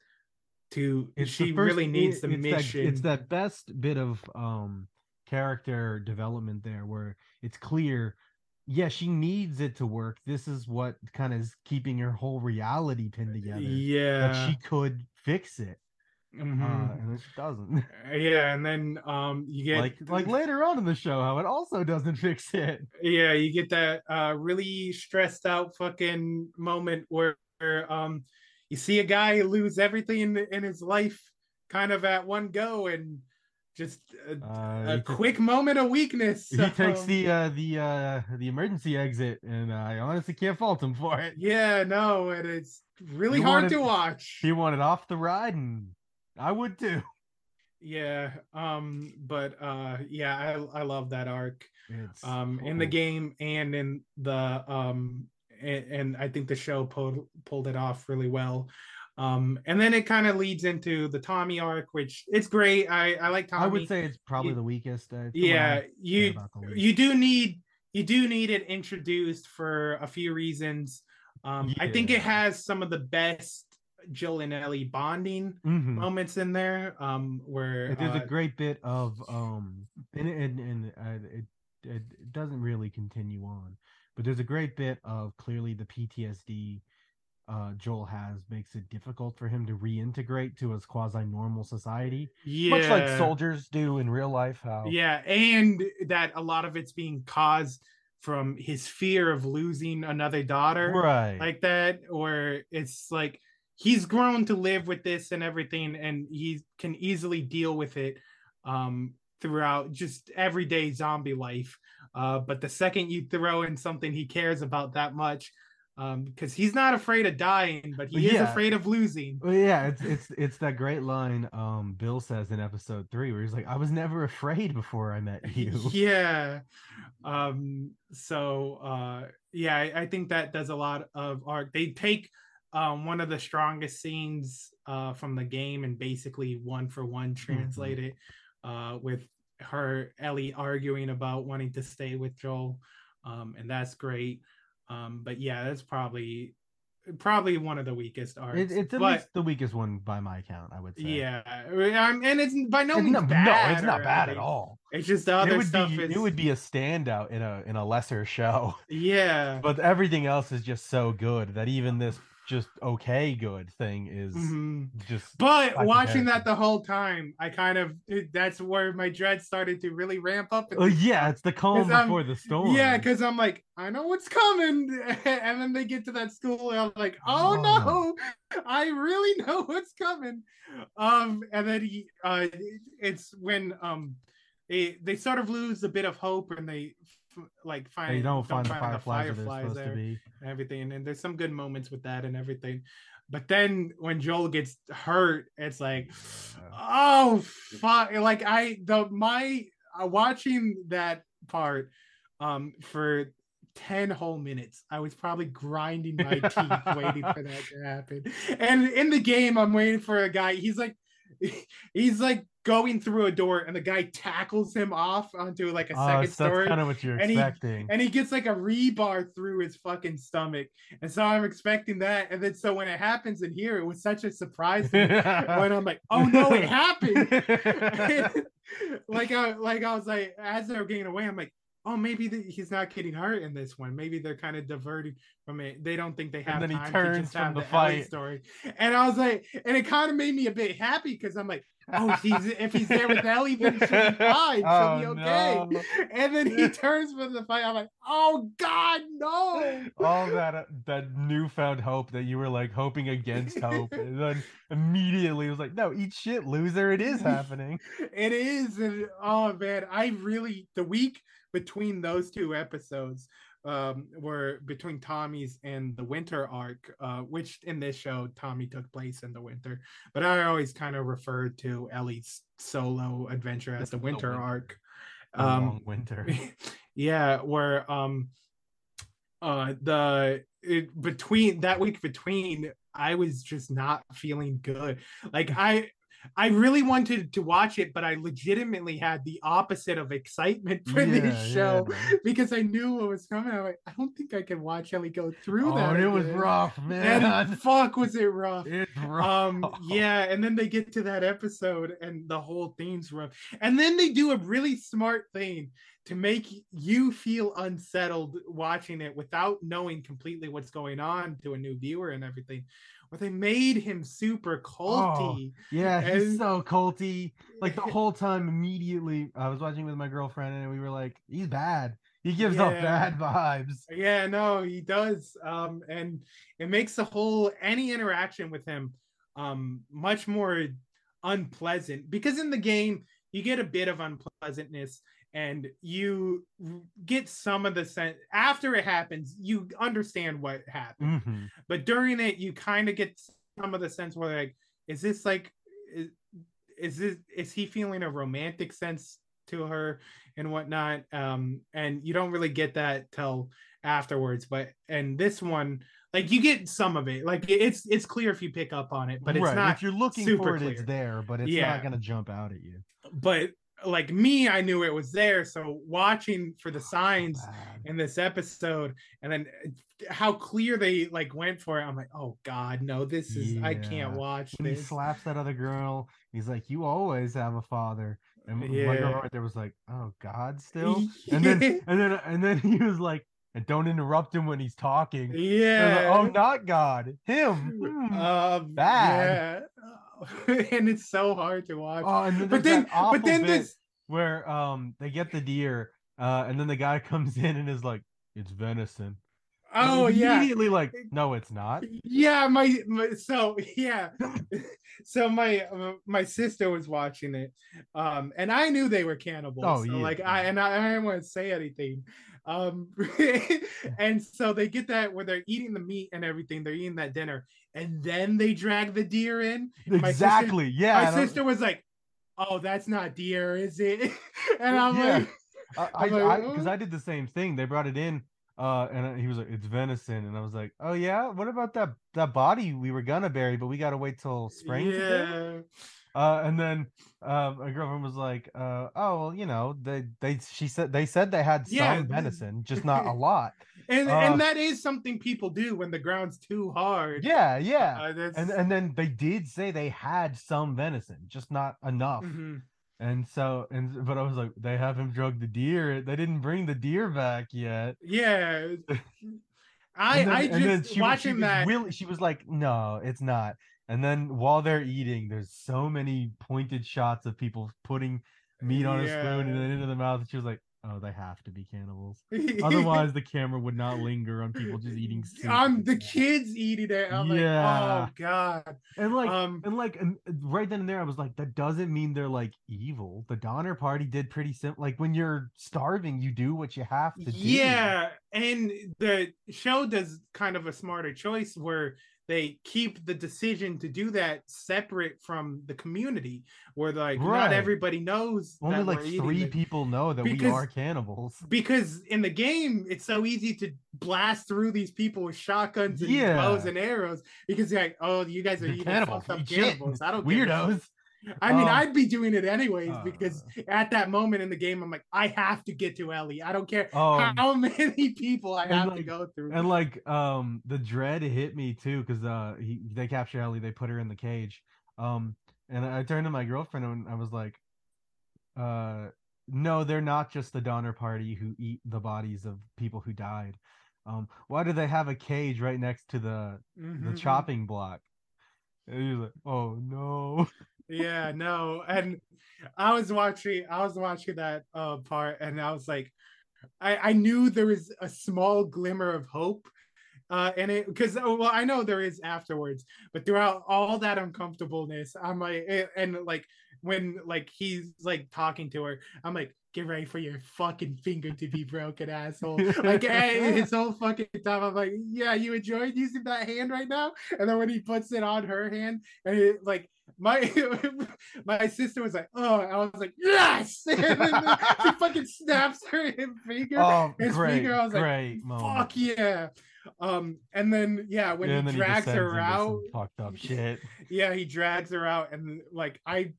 to It's she first- really needs the it's mission That, it's that best bit of um character development there where it's clear. Yeah, she needs it to work. This is what kind of is keeping her whole reality pinned together. yeah That she could fix it. Mhm. uh, and it doesn't. yeah, and then um you get like like later on in the show, how it also doesn't fix it. yeah, you get that uh really stressed out fucking moment where, um you see a guy lose everything in, in his life kind of at one go and just a, Uh, a quick moment of weakness. he takes the uh, the uh, the emergency exit, and I honestly can't fault him for it. yeah, no, and it's really He hard wanted- to watch. He wanted off the ride, and I would too. Yeah, um, but uh, yeah, I I love that arc. It's um in the game and in the um and, and I think the show pulled pulled it off really well. Um and then it kind of leads into the Tommy arc, which it's great. I I like Tommy. I would say it's probably you- the weakest. Uh, yeah, you you do need you do need it introduced for a few reasons. Um I think it has some of the best Joel and Ellie bonding Mhm. moments in there. Um where There's uh, a great bit of um, and and and uh, it it doesn't really continue on, but there's a great bit of clearly the PTSD uh Joel has makes it difficult for him to reintegrate to his quasi normal society, Yeah. much like soldiers do in real life. How Yeah, and that a lot of it's being caused from his fear of losing another daughter, right, like that, or it's like he's grown to live with this and everything, and he can easily deal with it um, throughout just everyday zombie life. Uh, but the second you throw in something he cares about that much, um, because he's not afraid of dying, but he is afraid of losing. Well, yeah, it's it's it's that great line um Bill says in episode three where he's like, "I was never afraid before I met you." yeah um so uh yeah I, I think that does a lot of art they take um one of the strongest scenes uh from the game and basically one for one translate it uh with her ellie arguing about wanting to stay with joel um and that's great um but yeah that's probably probably one of the weakest arcs It, it's at but least the weakest one by my count, I would say. yeah and it's by no It's means not- bad no, it's not bad at all. it's just the it other would stuff be is it would be a standout in a in a lesser show. yeah But everything else is just so good that even this just okay good thing is Mhm. just But watching that the whole time, I kind of it- that's where my dread started to really ramp up. Oh, yeah, it's the calm before the storm. Yeah, because I'm like, I know what's coming, and then they get to that school, and I'm like, oh no, I really know what's coming. Um, and then he, uh, it's when um, they they sort of lose a bit of hope, and they like find They don't find the fireflies where they're supposed to there be. and everything. And there's some good moments with that and everything. But then when Joel gets hurt, it's like, oh fuck! Like I the my uh, watching that part um for 10 whole minutes. I was probably grinding my teeth waiting for that to happen. And in the game, I'm waiting for a guy. He's like, he's like going through a door, and the guy tackles him off onto like a Oh, second so that's story. kind of what you're and he- expecting. and he gets like a rebar through his fucking stomach. And so I'm expecting that. And then so when it happens in here, it was such a surprise when I'm like, oh no, it happened. like I like I was like, as they're getting away, I'm like, oh, maybe the, he's not getting hurt in this one. Maybe they're kind of diverting from it. They don't think they have then he time to turns just from have the the, fight. story. And I was like, and it kind of made me a bit happy because I'm like, oh, if he's if he's there with Ellie, then she'll be fine. She'll Oh, be okay. no. And then he turns from the fight. I'm like, oh God, no. all that uh, that newfound hope that you were like hoping against hope, and then immediately it was like, no, eat shit, loser. It is happening. It is, and oh man, I really the week between those two episodes um were between Tommy's and the winter arc, uh, which in this show Tommy took place in the winter, but I always kind of referred to Ellie's solo adventure as the The winter, winter. arc. Um, long winter. yeah, where um uh the it, between that week between I was just not feeling good. Like I I really wanted to watch it, but I legitimately had the opposite of excitement for Yeah, this show yeah. because I knew what was coming. I'm like, I don't think I can watch Ellie go through Oh, that. it was rough, man. And fuck was it rough. It's rough. Um, yeah, and then they get to that episode and the whole thing's rough. And then they do a really smart thing to make you feel unsettled watching it without knowing completely what's going on to a new viewer and everything. But they made him super culty. Yeah, he's so culty. Like the whole time, immediately, I was watching with my girlfriend, and we were like, "He's bad. He gives off bad vibes." Yeah, no, he does. Um, and it makes the whole any interaction with him um much more unpleasant because in the game you get a bit of unpleasantness and you get some of the sense after it happens you understand what happened Mhm. but during it you kind of get some of the sense where like is this like is, is this is he feeling a romantic sense to her and whatnot um and you don't really get that till afterwards but and this one like you get some of it like it's it's clear if you pick up on it but it's right. not if you're looking super for it, clear. it's there, but it's Yeah. not gonna jump out at you. but like me i knew it was there so watching for the signs Bad. in this episode and then uh, how clear they like went for it i'm like oh god no this is i can't watch When he slaps that other girl, he's like, "You always have a father." And my Yeah. girlfriend right there was like, "Oh God, still." And then and then and then he was like, "And don't interrupt him when he's talking." Was like, yeah oh, not God, him. Hmm. um bad. yeah. and it's so hard to watch. Oh, and then but then but then this where um they get the deer, uh, and then the guy comes in and is like, "It's venison." Oh yeah. immediately like, "No, it's not." yeah my, my so yeah. So my my sister was watching it um and i knew they were cannibals. Oh, so yeah, like i and i, I didn't want to say anything um and so they get that where they're eating the meat and everything they're eating that dinner and then they drag the deer in My sister- Exactly. yeah. my sister was like oh that's not deer is it and i'm Yeah. like I I'm I because "Oh." I, did the same thing. They brought it in, uh, and he was like, "It's venison," and I was like, "Oh yeah, what about that that body we were gonna bury, but we gotta wait till spring." yeah Uh, and then um, my girlfriend was like, uh, "Oh well, you know, they they she said they said they had some Yeah. venison, just not a lot." and Uh, and that is something people do when the ground's too hard Yeah, yeah. Uh, and and then they did say they had some venison, just not enough. Mhm. And so and but I was like, they haven't drugged the deer. They didn't bring the deer back yet. Yeah. I then- I just she was- she watching that. Really, she was like, "No, it's not." And then while they're eating, there's so many pointed shots of people putting meat on a spoon and then into the mouth. And she was like, "Oh, they have to be cannibals. Otherwise, the camera would not linger on people just eating soup." I'm the kids eating it. I'm Yeah. like, oh god. And like, Um, and like, and right then and there, I was like, that doesn't mean they're like evil. The Donner Party did pretty simple. Like when you're starving, you do what you have to do. Yeah, and the show does kind of a smarter choice where they keep the decision to do that separate from the community, where like Right. not everybody knows. Only like three it. people know that we are cannibals. because in the game it's so easy to blast through these people with shotguns and Yeah. bows and arrows because you're like, oh, you guys are They're evil, cannibals. fucked up Eat shit. cannibals. I don't give a shit." Weirdos. I mean, Um, I'd be doing it anyways uh, because at that moment in the game, I'm like, I have to get to Ellie. I don't care Um, how many people I have to go through. And like um the dread hit me too because uh he they capture Ellie, they put her in the cage. Um and I turned to my girlfriend and I was like, uh no, they're not just the Donner Party who eat the bodies of people who died. Um, why do they have a cage right next to the the Mhm. chopping block? And he was like, "Oh no!" yeah no and i was watching i was watching that uh part and i was like i i knew there was a small glimmer of hope uh in it because well i know there is afterwards but throughout all that uncomfortableness i'm like eh, and like when like he's like talking to her i'm like get ready for your fucking finger to be broken asshole. Like eh, his whole fucking time i'm like yeah you enjoyed using that hand right now? And then when he puts it on her hand and it like my my sister was like, "Oh," I was like, "Yes!" And then she fucking snaps her finger. Oh, his great, finger. I was like, moment. "Fuck yeah!" Um, and then yeah, when Yeah, he drags descends her out, fucked up shit. yeah, he drags her out, and like I,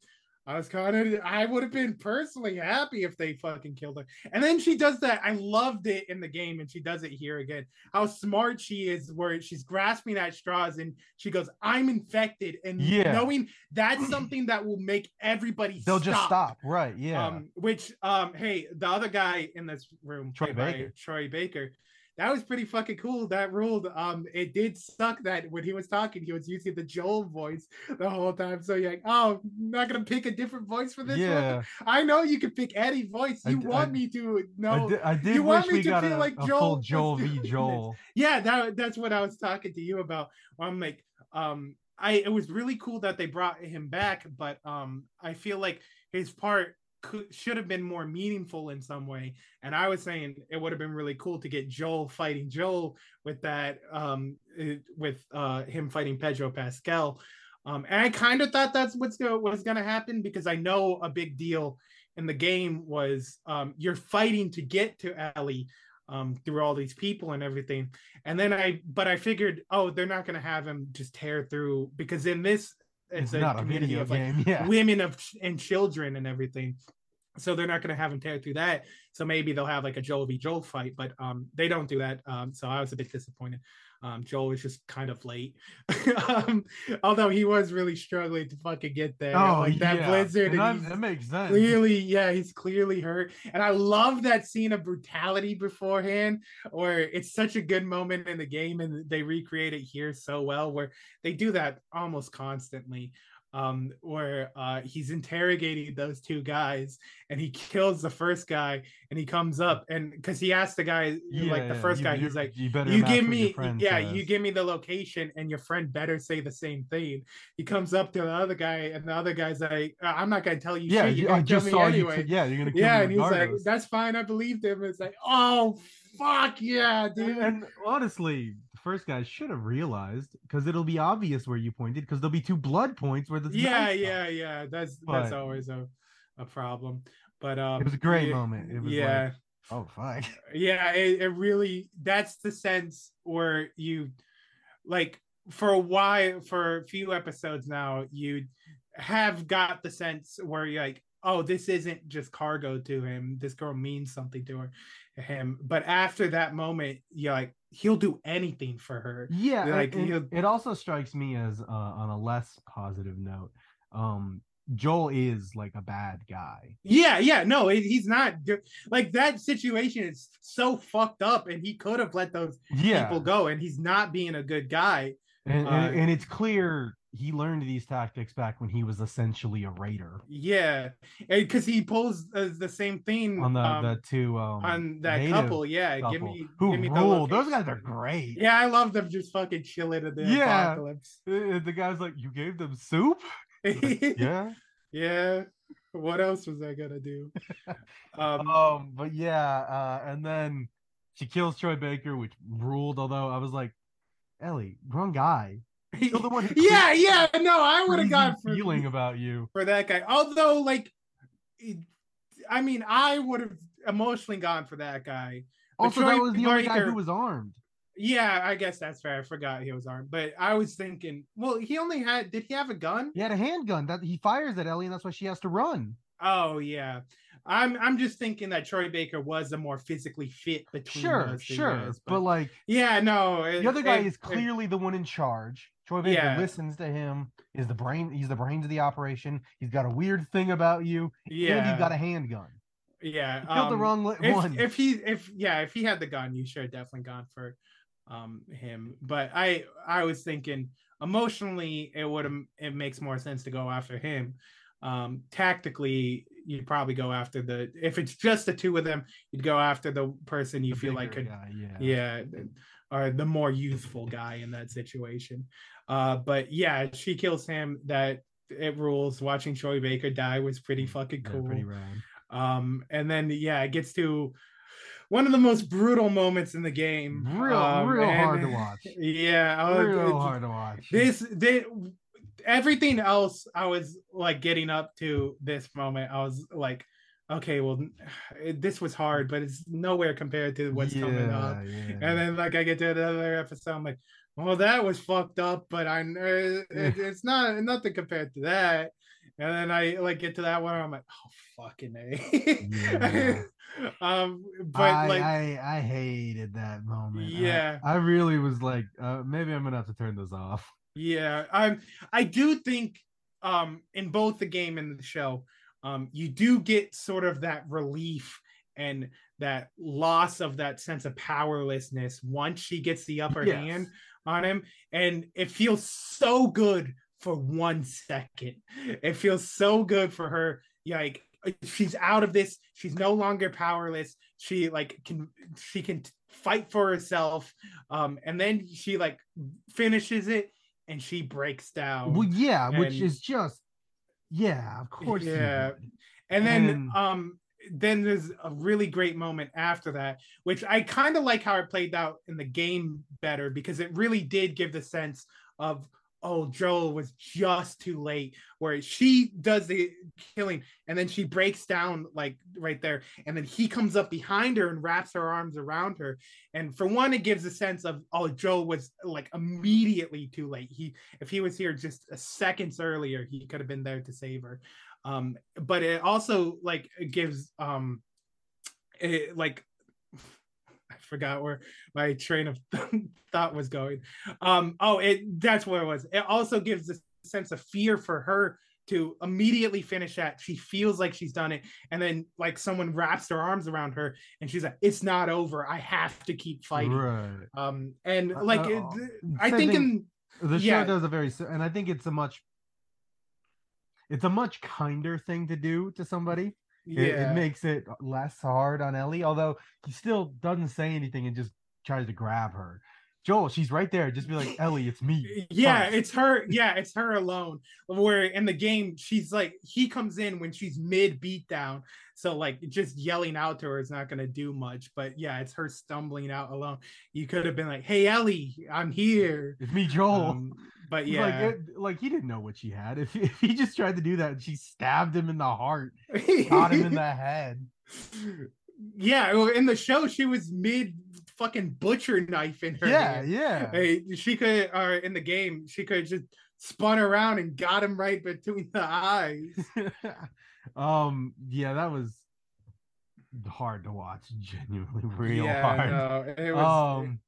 I was kind of, I would have been personally happy if they fucking killed her. And then she does that. I loved it in the game, and she does it here again. How smart she is, where she's grasping at straws, and she goes, "I'm infected," and Yeah. knowing that's something that will make everybody They'll just stop, right? Yeah. um, which um, hey, the other guy in this room, Troy Baker. Troy Baker, that was pretty fucking cool. That ruled. Um, it did suck that when he was talking, he was using the Joel voice the whole time. So you're like, oh, I'm not gonna pick a different voice for this Yeah. one. I know you can pick any voice. You d- want I- me to I did, I did you wish want me we to got feel a, like Joel Joel v. this. Joel. Yeah, that that's what I was talking to you about. I'm like, um, I it was really cool that they brought him back, but um, I feel like his part could should have been more meaningful in some way. And I was saying it would have been really cool to get Joel fighting Joel with that, um, with uh him fighting Pedro Pascal. Um, and I kind of thought that's what's go- was going to happen because I know a big deal in the game was um, you're fighting to get to Ellie um, through all these people and everything. And then I, but I figured, oh, they're not going to have him just tear through because in this, It's, it's, a not a community video of like game. yeah. women of and children and everything. So they're not going to have him tear through that. So maybe they'll have like a Joel v. Joel fight, but um, they don't do that. Um, so I was a bit disappointed. Um, Joel was just kind of late, um, although he was really struggling to fucking get there. Oh, like that yeah. blizzard, And and that makes sense. Clearly, yeah, he's clearly hurt, and I love that scene of brutality beforehand, where it's such a good moment in the game, and they recreate it here so well, where they do that almost constantly um where uh he's interrogating those two guys and he kills the first guy and he comes up and because he asked the guy like the yeah, first you- guy he's like you better you give me yeah says." you give me the location and your friend better say the same thing he comes up to the other guy and the other guy's like "Uh, i'm not gonna tell you Yeah, shit. you- I just saw you t- yeah, you're gonna kill yeah and he's like that's fine i believed him it's like oh fuck yeah dude And honestly, the first guy should have realized because it'll be obvious where you pointed because there'll be two blood points where the yeah yeah yeah. That's that's always a, a problem. But um It was a great yeah, moment. It was yeah. like, oh fuck. yeah it, it really that's the sense where you like for a while for a few episodes now you have got the sense where you're like oh this isn't just cargo to him. This girl means something to her him but after that moment you're like he'll do anything for her Yeah, like he'll- it also strikes me as uh, on a less positive note. Um, Joel is like a bad guy. Yeah, yeah, no, he's not like that situation is so fucked up, and he could have let those Yeah. people go, and he's not being a good guy. And, Uh, and, and it's clear he learned these tactics back when he was essentially a raider Yeah, because he pulls uh, the same thing on the um, the two um on that couple. Yeah, give me who give me the ruled. Those guys are great. Yeah, I love them just fucking chilling in the Yeah. apocalypse. Uh, The guy's like, you gave them soup. yeah. yeah. What else was I gonna do? Um, Um, but yeah, uh, and then she kills Troy Baker, which ruled. Although I was like, Ellie, wrong guy. Kill the one yeah, yeah, no, I would have gone for feeling about you. for that guy. Although, like, I mean, I would have emotionally gone for that guy. But Also, that was the only guy who was armed. Yeah, I guess that's fair. I forgot he was armed, but I was thinking, well, he only had. Did he have a gun? He had a handgun that he fires at Ellie, and that's why she has to run. Oh yeah. I'm I'm just thinking that Troy Baker was the more physically fit between Sure, sure, guys, but like yeah, no. the other guy it- is it- clearly the one in charge. Troy Baker Yeah. listens to him. Is the brain? He's the brains of the operation. He's got a weird thing about you, and Yeah. he's got a handgun. yeah You killed the um, wrong li- if, one. if he if yeah if he had the gun you should have definitely gone for um him but i i was thinking emotionally it would it makes more sense to go after him um tactically you'd probably go after the if it's just the two of them you'd go after the person you The feel like could guy, yeah. yeah or the more youthful guy in that situation uh but yeah she kills him that it rules watching troy baker die was pretty fucking Yeah, cool pretty rad. um and then yeah it gets to one of the most brutal moments in the game Real, Um, real hard to watch. yeah was- Real it's- hard to watch. this they, everything else i was like getting up to this moment i was like okay well this was hard but it's nowhere compared to what's coming up Yeah, yeah. and then like i get to another episode i'm like well that was fucked up but i know it, it's not nothing compared to that and then i like get to that one i'm like oh fucking a Yeah. um but I, like I I hated that moment. I- Yeah. I, really was like, uh, maybe I'm gonna have to turn this off. Yeah, I'm. I do think, um, in both the game and the show, um, you do get sort of that relief and that loss of that sense of powerlessness once she gets the upper Yes. hand on him. And it feels so good for one second. It feels so good for her. Like she's out of this. She's no longer powerless. She like can she can fight for herself. Um and then she like finishes it and she breaks down. Well, yeah, which is just yeah, of course. Yeah. and then And- um then there's a really great moment after that which i kind of like how it played out in the game better because it really did give the sense of oh joel was just too late where she does the killing and then she breaks down like right there and then he comes up behind her and wraps her arms around her. And for one it gives a sense of oh joel was like immediately too late. He if he was here just a seconds earlier he could have been there to save her. Um but it also like gives um it like i forgot where my train of thought was going. Um oh it that's where it was. It also gives a sense of fear for her to immediately finish that. She feels like she's done it and then like someone wraps their arms around her and she's like it's not over. I have to keep fighting. Right. um and Uh, like uh, it, i think in the show yeah. does a very and i think it's a much it's a much kinder thing to do to somebody It- it, makes it less hard on ellie although he still doesn't say anything and just tries to grab her joel she's right there. Just be like ellie it's me. Yeah first." it's her. Yeah it's her alone. Where in the game she's like he comes in when she's mid beatdown. So like just yelling out to her is not going to do much. But yeah it's her stumbling out alone. You could have been like hey ellie i'm here. It's me joel. Um, but Like, yeah. it, like he didn't know what she had. If, if he just tried to do that and she stabbed him in the heart shot him in the head. Yeah in the show she was mid fucking butcher knife in her yeah hand. yeah. Hey, she could or in the game she could just spun around and got him right between the eyes. Um yeah that was hard to watch. Genuinely real yeah hard. no, it was um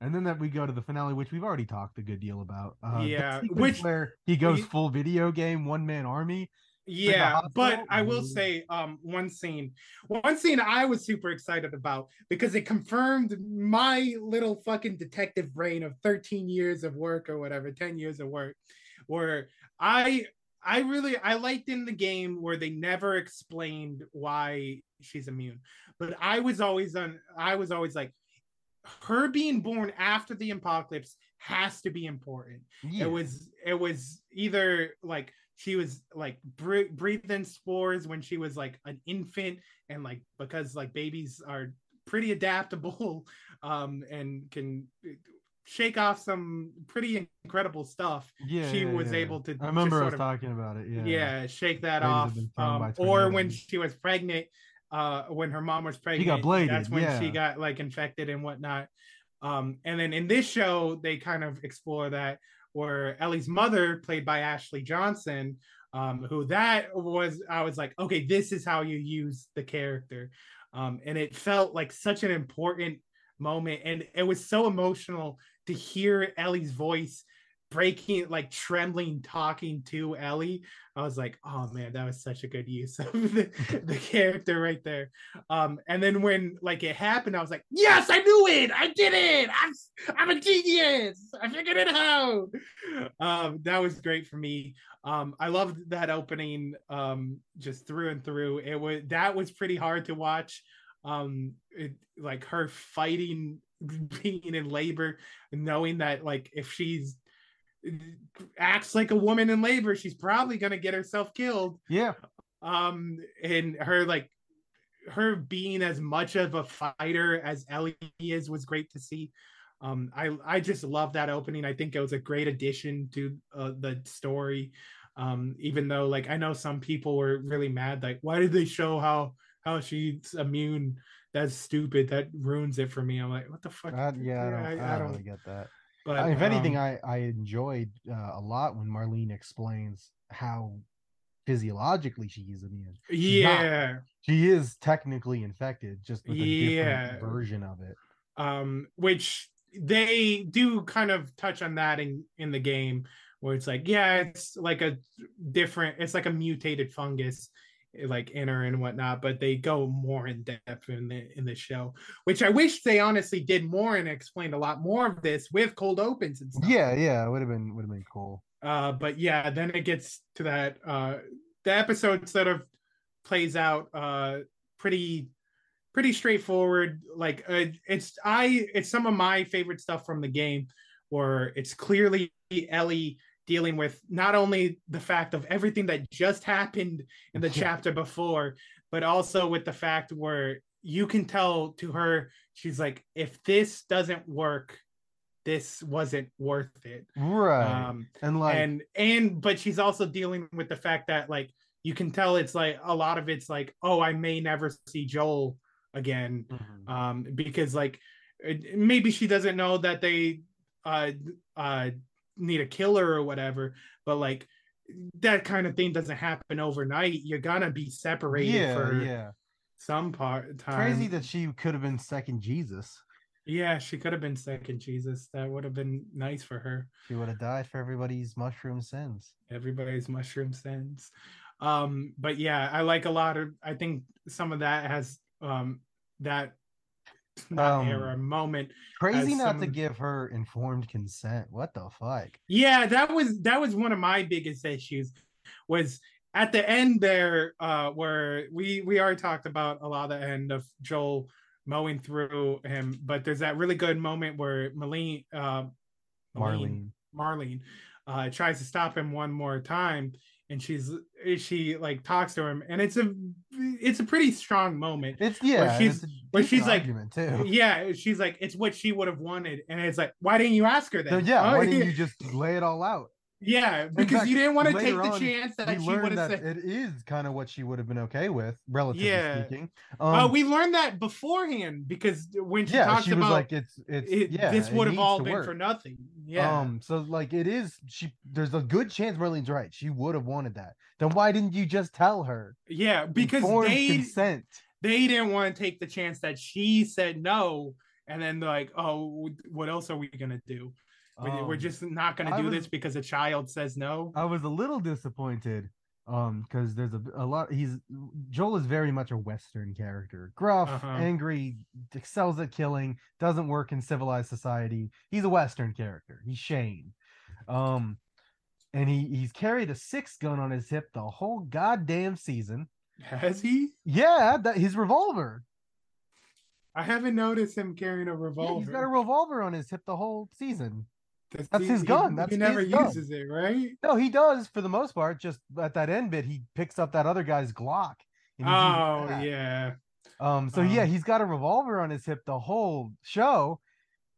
and then that we go to the finale which we've already talked a good deal about. Uh Yeah, which- where he goes we- full video game one man army yeah but i will say um one scene. One scene i was super excited about because it confirmed my little fucking detective brain of 13 years of work or whatever 10 years of work where i i really i liked in the game where they never explained why she's immune. But i was always on i was always like her being born after the apocalypse has to be important. Yeah. it was it was either like she was like bre- breathing spores when she was like an infant and like because like babies are pretty adaptable um and can shake off some pretty incredible stuff yeah she yeah, was yeah. able to i remember us of talking about it yeah. Yeah, shake that Babies off been thrown by um, or when she was pregnant uh when her mom was pregnant she got bladed, that's when she got like infected and whatnot um and then in this show they kind of explore that where ellie's mother played by ashley johnson um who that was i was like okay this is how you use the character. Um and it felt like such an important moment. And it was so emotional to hear ellie's voice breaking like trembling talking to ellie i was like oh man that was such a good use of the, the character right there. Um and then when like it happened i was like yes i knew it! I did it! I'm i'm a genius! I figured it out! Um that was great for me. Um i loved that opening um just through and through. It was that was pretty hard to watch. Um it, like her fighting being in labor knowing that like if she's acts like a woman in labor she's probably going to get herself killed. Yeah. Um and her like her being as much of a fighter as ellie is was great to see. Um i i just love that opening. I think it was a great addition to uh, the story. Um even though like i know some people were really mad like why did they show how how she's immune? That's stupid. That ruins it for me. I'm like what the fuck? Uh, yeah, I don't, I- I I don't don't- really get that. But if anything, um, I I enjoyed uh, a lot when Marlene explains how physiologically she is immune. She's not. yeah she is technically infected, just with a Yeah. different version of it. um which they do kind of touch on that in in the game where it's like yeah it's like a different it's like a mutated fungus like in her and whatnot, but they go more in depth in the in the show, which I wish they honestly did more and explained a lot more of this with cold opens and stuff. Yeah, yeah, it would have been would have been cool. Uh, but yeah, then it gets to that. Uh, the episode sort of plays out uh pretty pretty straightforward. Like uh, it's I it's some of my favorite stuff from the game, where it's clearly Ellie dealing with not only the fact of everything that just happened in the chapter before, but also with the fact where you can tell to her, she's like, if this doesn't work, this wasn't worth it. Right. Um, and like and and but she's also dealing with the fact that like you can tell it's like a lot of it's like, oh, I may never see Joel again. Mhm. Um, because like maybe she doesn't know that they uh uh need a killer or whatever, but like that kind of thing doesn't happen overnight. You're gonna be separated yeah, for yeah. some part time. Crazy that she could have been second Jesus. yeah, she could have been second Jesus. That would have been nice for her. She would have died for everybody's mushroom sins. everybody's mushroom sins um but yeah i like a lot of i think some of that has um that not Um, era moment Crazy not to give her informed consent. What the fuck? yeah that was that was one of my biggest issues was at the end there uh where we we already talked about a lot of the end of joel mowing through him but there's that really good moment where Marlene uh Marlene. Marlene uh tries to stop him one more time and she's eh, she like talks to him and it's a it's a pretty strong moment It's yeah. she's- a she's like too. yeah she's like it's what she would have wanted and it's like why didn't you ask her So that yeah, Oh, why didn't you just lay it all out? Yeah because fact, you didn't want to take the on, chance that we she would learned that said it is kind of what she would have been okay with, relatively Yeah. speaking. uh, Um, we learned that beforehand because when she yeah, talks she was about like, it's it's it, yeah, this would have all been work. for nothing yeah Um, so like it is she there's a good chance Marlene's right. She would have wanted that. Then why didn't you just tell her? yeah because they consent. they didn't want to take the chance that she said no and then like oh what else are we gonna do We- we're Um, just not gonna do was- this because a child says no I was a little disappointed um because there's a, a lot he's Joel is very much a western character. Gruff, Uh-huh. angry, excels at killing, doesn't work in civilized society. He's a western character. He's Shane. Um and he he's carried a six gun on his hip the whole goddamn season. has he Yeah, that his revolver. i haven't noticed him carrying a Yeah, revolver he's got a revolver on his hip the whole season. That's, that's his gun, he, that's he never his gun. uses it right No, he does for the most part. Just at that end bit, he picks up that other guy's Glock. oh yeah Um. So yeah, Um, he's got a revolver on his hip the whole show,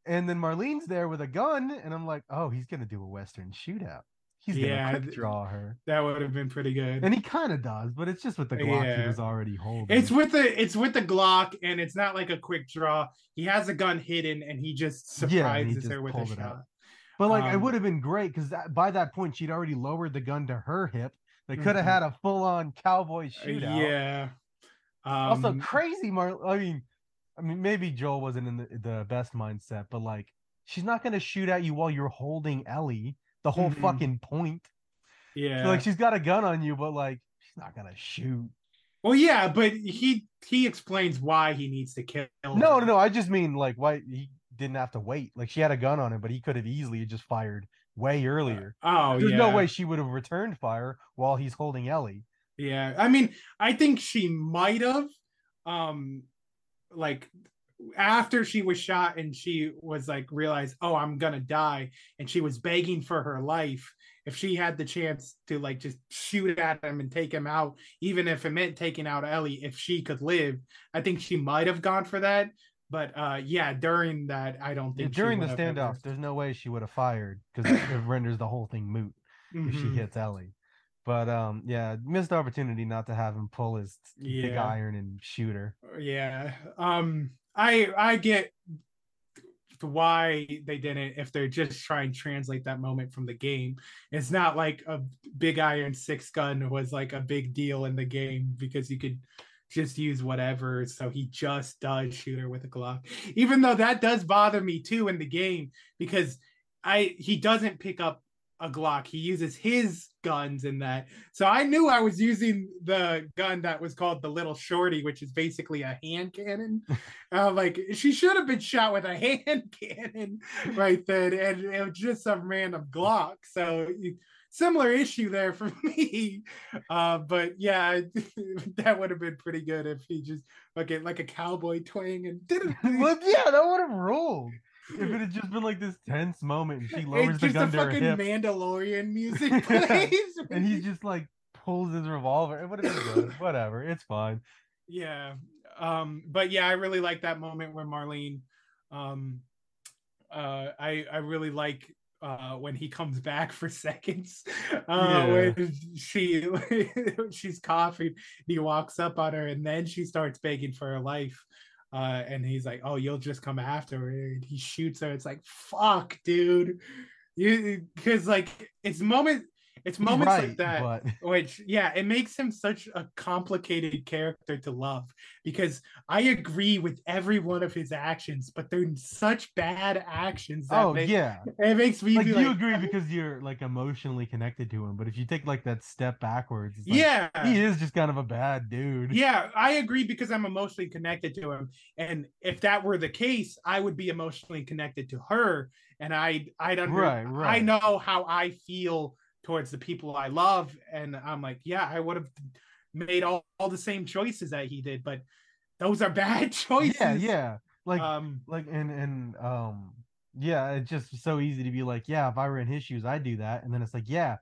and then Marlene's there with a gun, and I'm like, oh, he's gonna do a western shootout. He's gonna Yeah, quick th- draw her, that would have been pretty good and he kind of does, but it's just with the Glock he was already holding. It's with the it's with the Glock, and it's not like a quick draw. He has a gun hidden, and he just Yeah, and he surprises just her with a it out. But like, it um, would have been great because by that point she'd already lowered the gun to her hip. They could have Mhm. had a full on cowboy Uh, shootout. Yeah. also Um, crazy Mar I mean I mean maybe Joel wasn't in the, the best mindset, but like she's not gonna shoot at you while you're holding Ellie. The whole Mhm. fucking point. yeah. So, like she's got a gun on you, but like she's not gonna shoot. well, yeah, but he he explains why he needs to kill. No, her. no, no. I just mean like why he didn't have to wait. Like she had a gun on him, but he could have easily just fired way earlier. Oh, There's yeah. no way she would have returned fire while he's holding Ellie. Yeah, I mean, I think she might have, um, like after she was shot and she was like realized, oh, I'm gonna die, and she was begging for her life. If she had the chance to like just shoot at him and take him out, even if it meant taking out Ellie, if she could live, I think she might have gone for that. But uh, yeah, during that, I don't think During the standoff, there's no way she would have fired because it renders the whole thing moot. if she Mhm. hits Ellie. But um, yeah, missed opportunity not to have him pull his big iron and shoot her. yeah um i i get why they didn't if they're just trying to translate that moment from the game it's not like a big iron six gun was like a big deal in the game because you could just use whatever so he just does shoot her with a glock even though that does bother me too in the game because i he doesn't pick up a Glock. He uses his guns in that. So I knew I was using the gun that was called the Little Shorty, which is basically a hand cannon. uh, like she should have been shot with a hand cannon right then, and it was just some random Glock. So similar issue there for me. Uh, but yeah, that would have been pretty good if he just like like a cowboy twang and did it. Look, yeah, that would have ruled. If it had just been like this tense moment and she lowers It's the gun the to her fucking hip Mandalorian music plays. and he just like pulls his revolver, it would have been good. Whatever, it's fine. yeah um but yeah i really like that moment where marlene um uh i i really like uh when he comes back for seconds uh Yeah. when she she's coughing he walks up on her and then she starts begging for her life uh and he's like oh you'll just come after her and he shoots her it's like fuck dude you because like it's moment it's moments right, like that but which yeah it makes him such a complicated character to love because i agree with every one of his actions but they're such bad actions that oh make- yeah. it makes me Like you like, agree because you're like emotionally connected to him, but if you take like that step backwards, like, yeah he is just kind of a bad dude. yeah i agree because i'm emotionally connected to him and if that were the case i would be emotionally connected to her and i'd i'd under Right, right. i know how i feel towards the people i love and i'm like yeah i would have made all, all the same choices that he did but those are bad choices yeah, yeah. Like um like and and um yeah it's just so easy to be like yeah if i were in his shoes i'd do that and then it's like yeah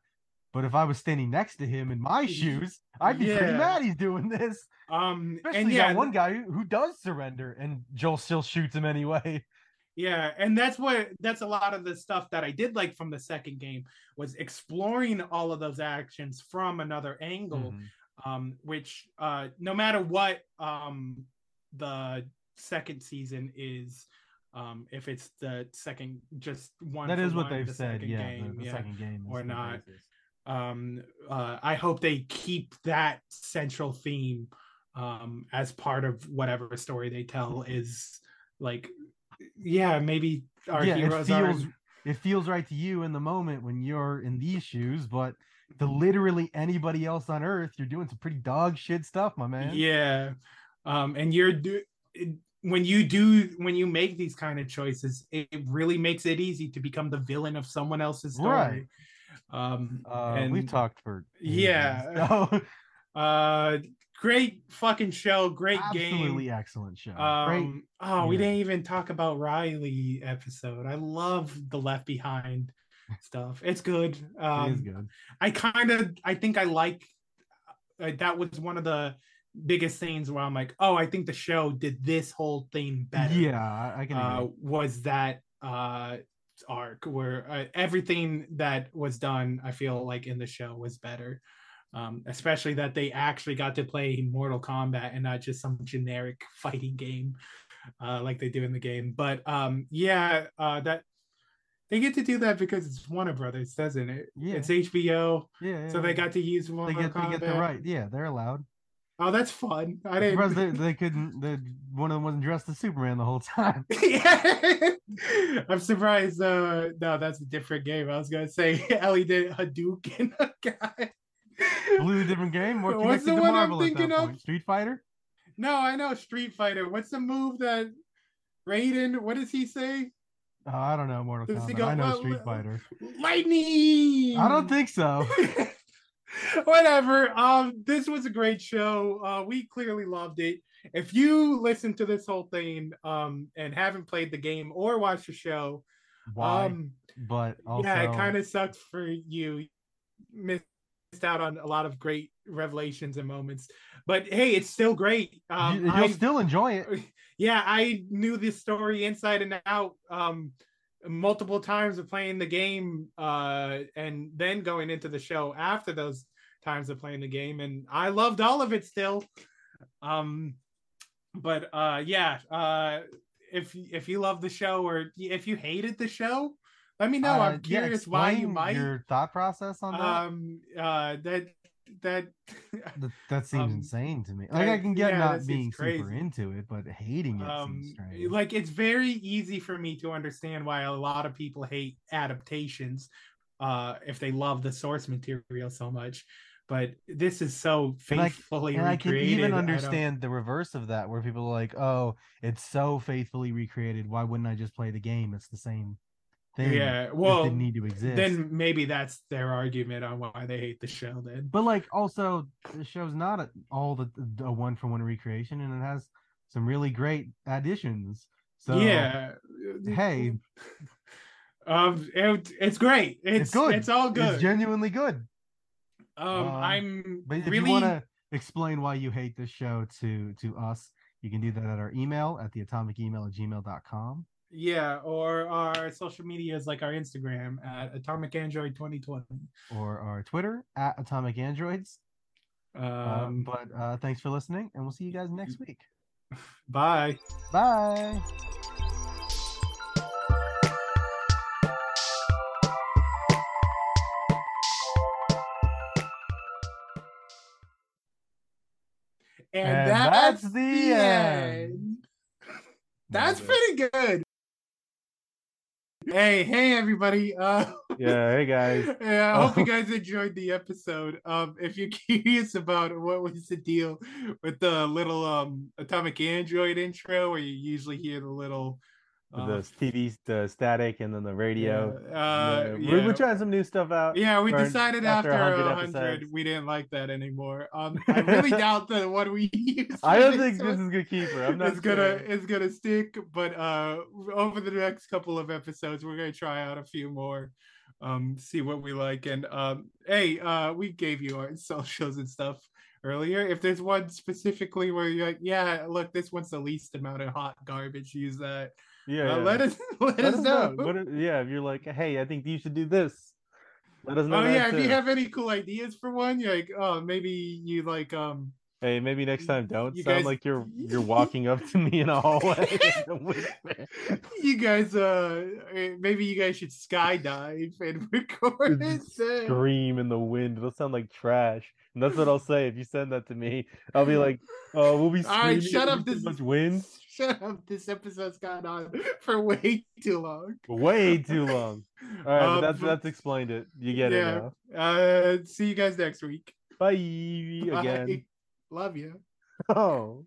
but if i was standing next to him in my shoes i'd be pretty Yeah. mad he's doing this um especially and yeah got one guy who, who does surrender and joel still shoots him anyway Yeah, and that's what that's a lot of the stuff that I did like from the second game was exploring all of those actions from another angle, Mhm. um, which uh, no matter what um, the second season is, um, if it's the second just one that is what one, they've the said yeah game, the, the yeah, second game or not. um uh i hope they keep that central theme um as part of whatever story they tell is like yeah maybe our yeah it heroes feels are it feels right to you in the moment when you're in these shoes but to literally anybody else on earth you're doing some pretty dog shit stuff my man yeah um and you're do when you do when you make these kind of choices it really makes it easy to become the villain of someone else's story Right. um uh, and we've talked for Yeah. so- uh great fucking show great absolutely game Absolutely excellent show Um, Great. oh, we yeah. didn't even talk about Riley episode. I love the Left Behind stuff. It's good. Um, it is good I kind of, I think I like. Uh, that was one of the biggest things where I'm like, oh, I think the show did this whole thing better. yeah i, I can uh, was that uh arc where uh, everything that was done, I feel like in the show was better. Um, especially that they actually got to play Mortal Kombat and not just some generic fighting game uh, like they do in the game. But um, yeah, uh, that they get to do that because it's Warner Brothers, doesn't it? Yeah. It's HBO, yeah, so they got to use they Mortal get, they Kombat. get the right yeah they're allowed Oh, that's fun. I surprised they, didn't. they couldn't they, one of them wasn't dressed as superman the whole time yeah. I'm surprised. Uh, no, that's a different game. I was gonna say Ellie did Hadouken a guy. Completely different game more What's the one I'm marvel at that thinking of? point. street fighter No, I know Street Fighter. What's the move that Raiden? What does he say? oh, i don't know mortal Does kombat go, i know "Well, street fighter Lightning. i don't think so Whatever. Um, this was a great show. Uh, we clearly loved it. If you listen to this whole thing, um, and haven't played the game or watched the show, why um, but also yeah, it kind of sucked for you. Missed out on a lot of great revelations and moments, but hey, it's still great. Um, you, will I- still enjoy it yeah, I knew this story inside and out um, multiple times of playing the game, uh, and then going into the show after those times of playing the game, and I loved all of it still. Um, but uh, yeah, uh, if if you love the show or if you hated the show, let me know. Uh, I'm yeah, curious why you might. your thought process on that Um, uh, that that That, that seems Um, insane to me. Like I can get yeah, not being super into it, but hating it um seems strange. like it's very easy for me to understand why a lot of people hate adaptations uh if they love the source material so much but this is so faithfully and I can recreated even I don't- understand the reverse of that, where people are like, "Oh, it's so faithfully recreated. Why wouldn't I just play the game? It's the same thing. yeah It well didn't need to exist." then maybe that's their argument on why they hate the show then but like, also, the show's not a, all the a one for one recreation, and it has some really great additions. So yeah hey, um it, it's great it's, it's good. it's all good It's genuinely good. um, um, i'm But if really you want to explain why you hate this show to to us, you can do that at our email at the atomic email at gmail.com. yeah or our social medias like our instagram at atomic android 2020 or our Twitter at Atomic Androids. um Um, but uh, thanks for listening, and we'll see you guys next week. bye Bye. and, And that's, that's the the end. end. That's pretty good. Hey, hey, everybody. Uh, Yeah, hey guys. yeah, I hope you Oh. guys enjoyed the episode. Um, if you're curious about what was the deal with the little um atomic android intro, where you usually hear the little uh, the TV, the static, and then the radio. yeah, uh, We're, yeah. we're trying some new stuff out. Yeah, we decided after, a 100 hundred episodes. we didn't like that anymore. Um, I really doubt that what we use. I don't think this is gonna keep her. I'm not it's gonna it's gonna stick, but uh, over the next couple of episodes, we're gonna try out a few more, um, see what we like. And um, hey, uh, we gave you our socials and stuff earlier. If there's one specifically where you're like, yeah, look, this one's the least amount of hot garbage, use that. Yeah, Uh, yeah. let us let, us know. What if- yeah, if you're like, hey, I think you should do this. Let us know. Oh yeah, if you have any cool ideas for one, you're like, oh, maybe you like um Hey, maybe next time don't You sound guys- like you're you're walking up to me in a hallway. in a whisper. you guys uh eh, maybe you guys should skydive and record it. Scream in the wind. It'll sound like trash. And that's what I'll say if you send that to me. I'll be like, "Oh, we'll be All right, shut up. This much wind. Shut up. This episode's gone on for way too long. Way too long." All right, Um, that's that's explained it. You get it now. Uh, see you guys next week. Bye Bye. again. Love you. Oh.